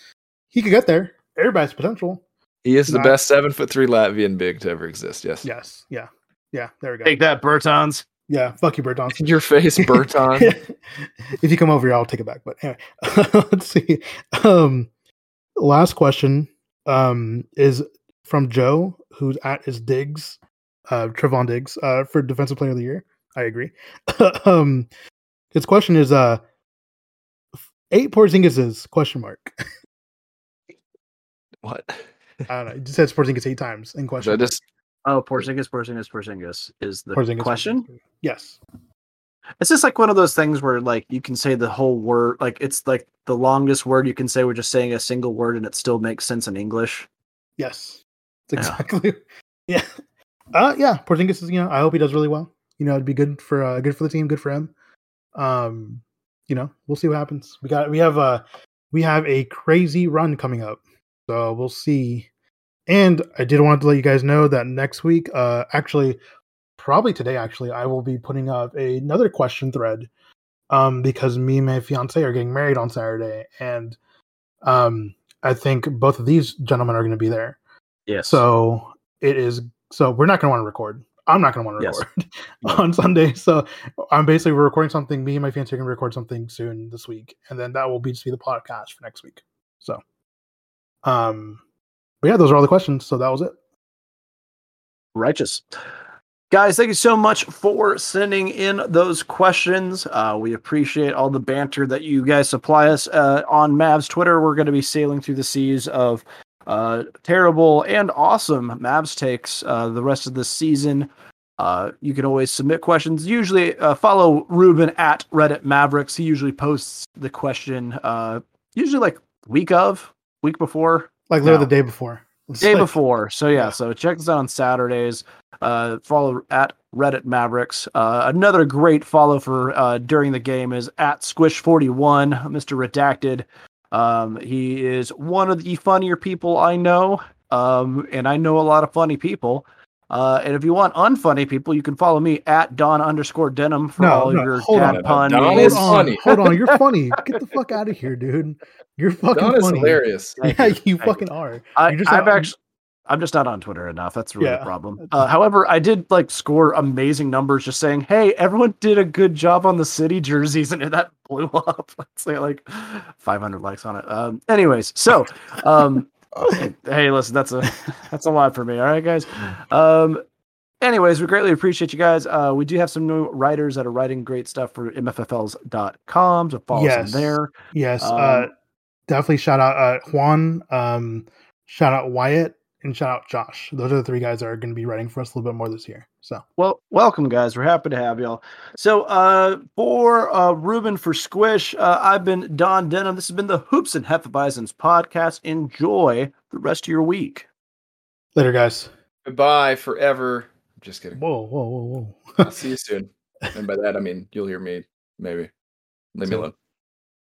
he could get there. Everybody's potential. He is Not, the best seven foot three Latvian big to ever exist. Yes. Yes. Yeah. Yeah, there we go. Take that, Bertans. Yeah, fuck you, Bertans. In your face, Berton. if you come over here, I'll take it back. But anyway, let's see. Um, last question um, is from Joe, who's at his Diggs, uh, Trevon Diggs, uh, for Defensive Player of the Year. I agree. um, his question is uh, eight Porzingises? Question mark. what? I don't know. It just says Porzingis eight times in question. Just Oh, Porzingis, Porzingis, Porzingis is the Porzingis, question. Porzingis. Yes. It's just like one of those things where like you can say the whole word, like it's like the longest word you can say. We're just saying a single word and it still makes sense in English. Yes, exactly. Yeah, yeah. Uh, yeah. Porzingis is you know I hope he does really well. You know, it'd be good for uh, good for the team, good for him. Um, you know, we'll see what happens. We got we have a uh, we have a crazy run coming up, so we'll see and I did want to let you guys know that next week, uh, actually, probably today, actually, I will be putting up another question thread um, because me and my fiance are getting married on Saturday, and um, I think both of these gentlemen are going to be there. Yes. So it is. So we're not going to want to record. I'm not going to want to record yes. on Sunday. So I'm basically we're recording something. Me and my fiance are going to record something soon this week, and then that will be just be the podcast for next week. So, um, but yeah, those are all the questions. So that was it. Righteous. Guys, thank you so much for sending in those questions. Uh, we appreciate all the banter that you guys supply us uh, on Mavs Twitter. We're going to be sailing through the seas of uh, terrible and awesome Mavs takes uh, the rest of the season. Uh, you can always submit questions. Usually, uh, follow Ruben at Reddit Mavericks. He usually posts the question, usually like week of, week before, like literally no. the day before. It's day like, before. So yeah, so check this out on Saturdays. Uh, follow at Reddit Mavericks. Uh, another great follow for uh, during the game is at Squish41, Mr. Redacted. Um, he is one of the funnier people I know, um, and I know a lot of funny people. Uh, and if you want unfunny people, you can follow me at Don underscore Denim for no, all no, your hold dad on. pun. Don is funny. hold on, you're funny. Get the fuck out of here, dude. You're fucking Don funny. hilarious. yeah, you, you fucking you. are. I, have actually. I'm just not on Twitter enough. That's really yeah. the problem. Uh, however, I did like score amazing numbers just saying, "Hey, everyone did a good job on the city jerseys," and that blew up. Let's say like 500 likes on it. Um, anyways, so um, hey, listen, that's a that's a lot for me. All right, guys. Um, anyways, we greatly appreciate you guys. Uh, we do have some new writers that are writing great stuff for mffls.com. So follow yes. us there. Yes. Um, uh, definitely shout out uh, Juan. Um, shout out Wyatt and shout out Josh. Those are the three guys that are going to be writing for us a little bit more this year. So, well, welcome, guys. We're happy to have y'all. So, uh, for uh, Ruben for Squish, uh, I've been Don Denham. This has been the Hoops and Hefeweizens podcast. Enjoy the rest of your week. Later, guys. Goodbye forever. Just kidding. Whoa, whoa, whoa, whoa. I'll see you soon. And by that, I mean you'll hear me. Maybe. Leave so, me alone.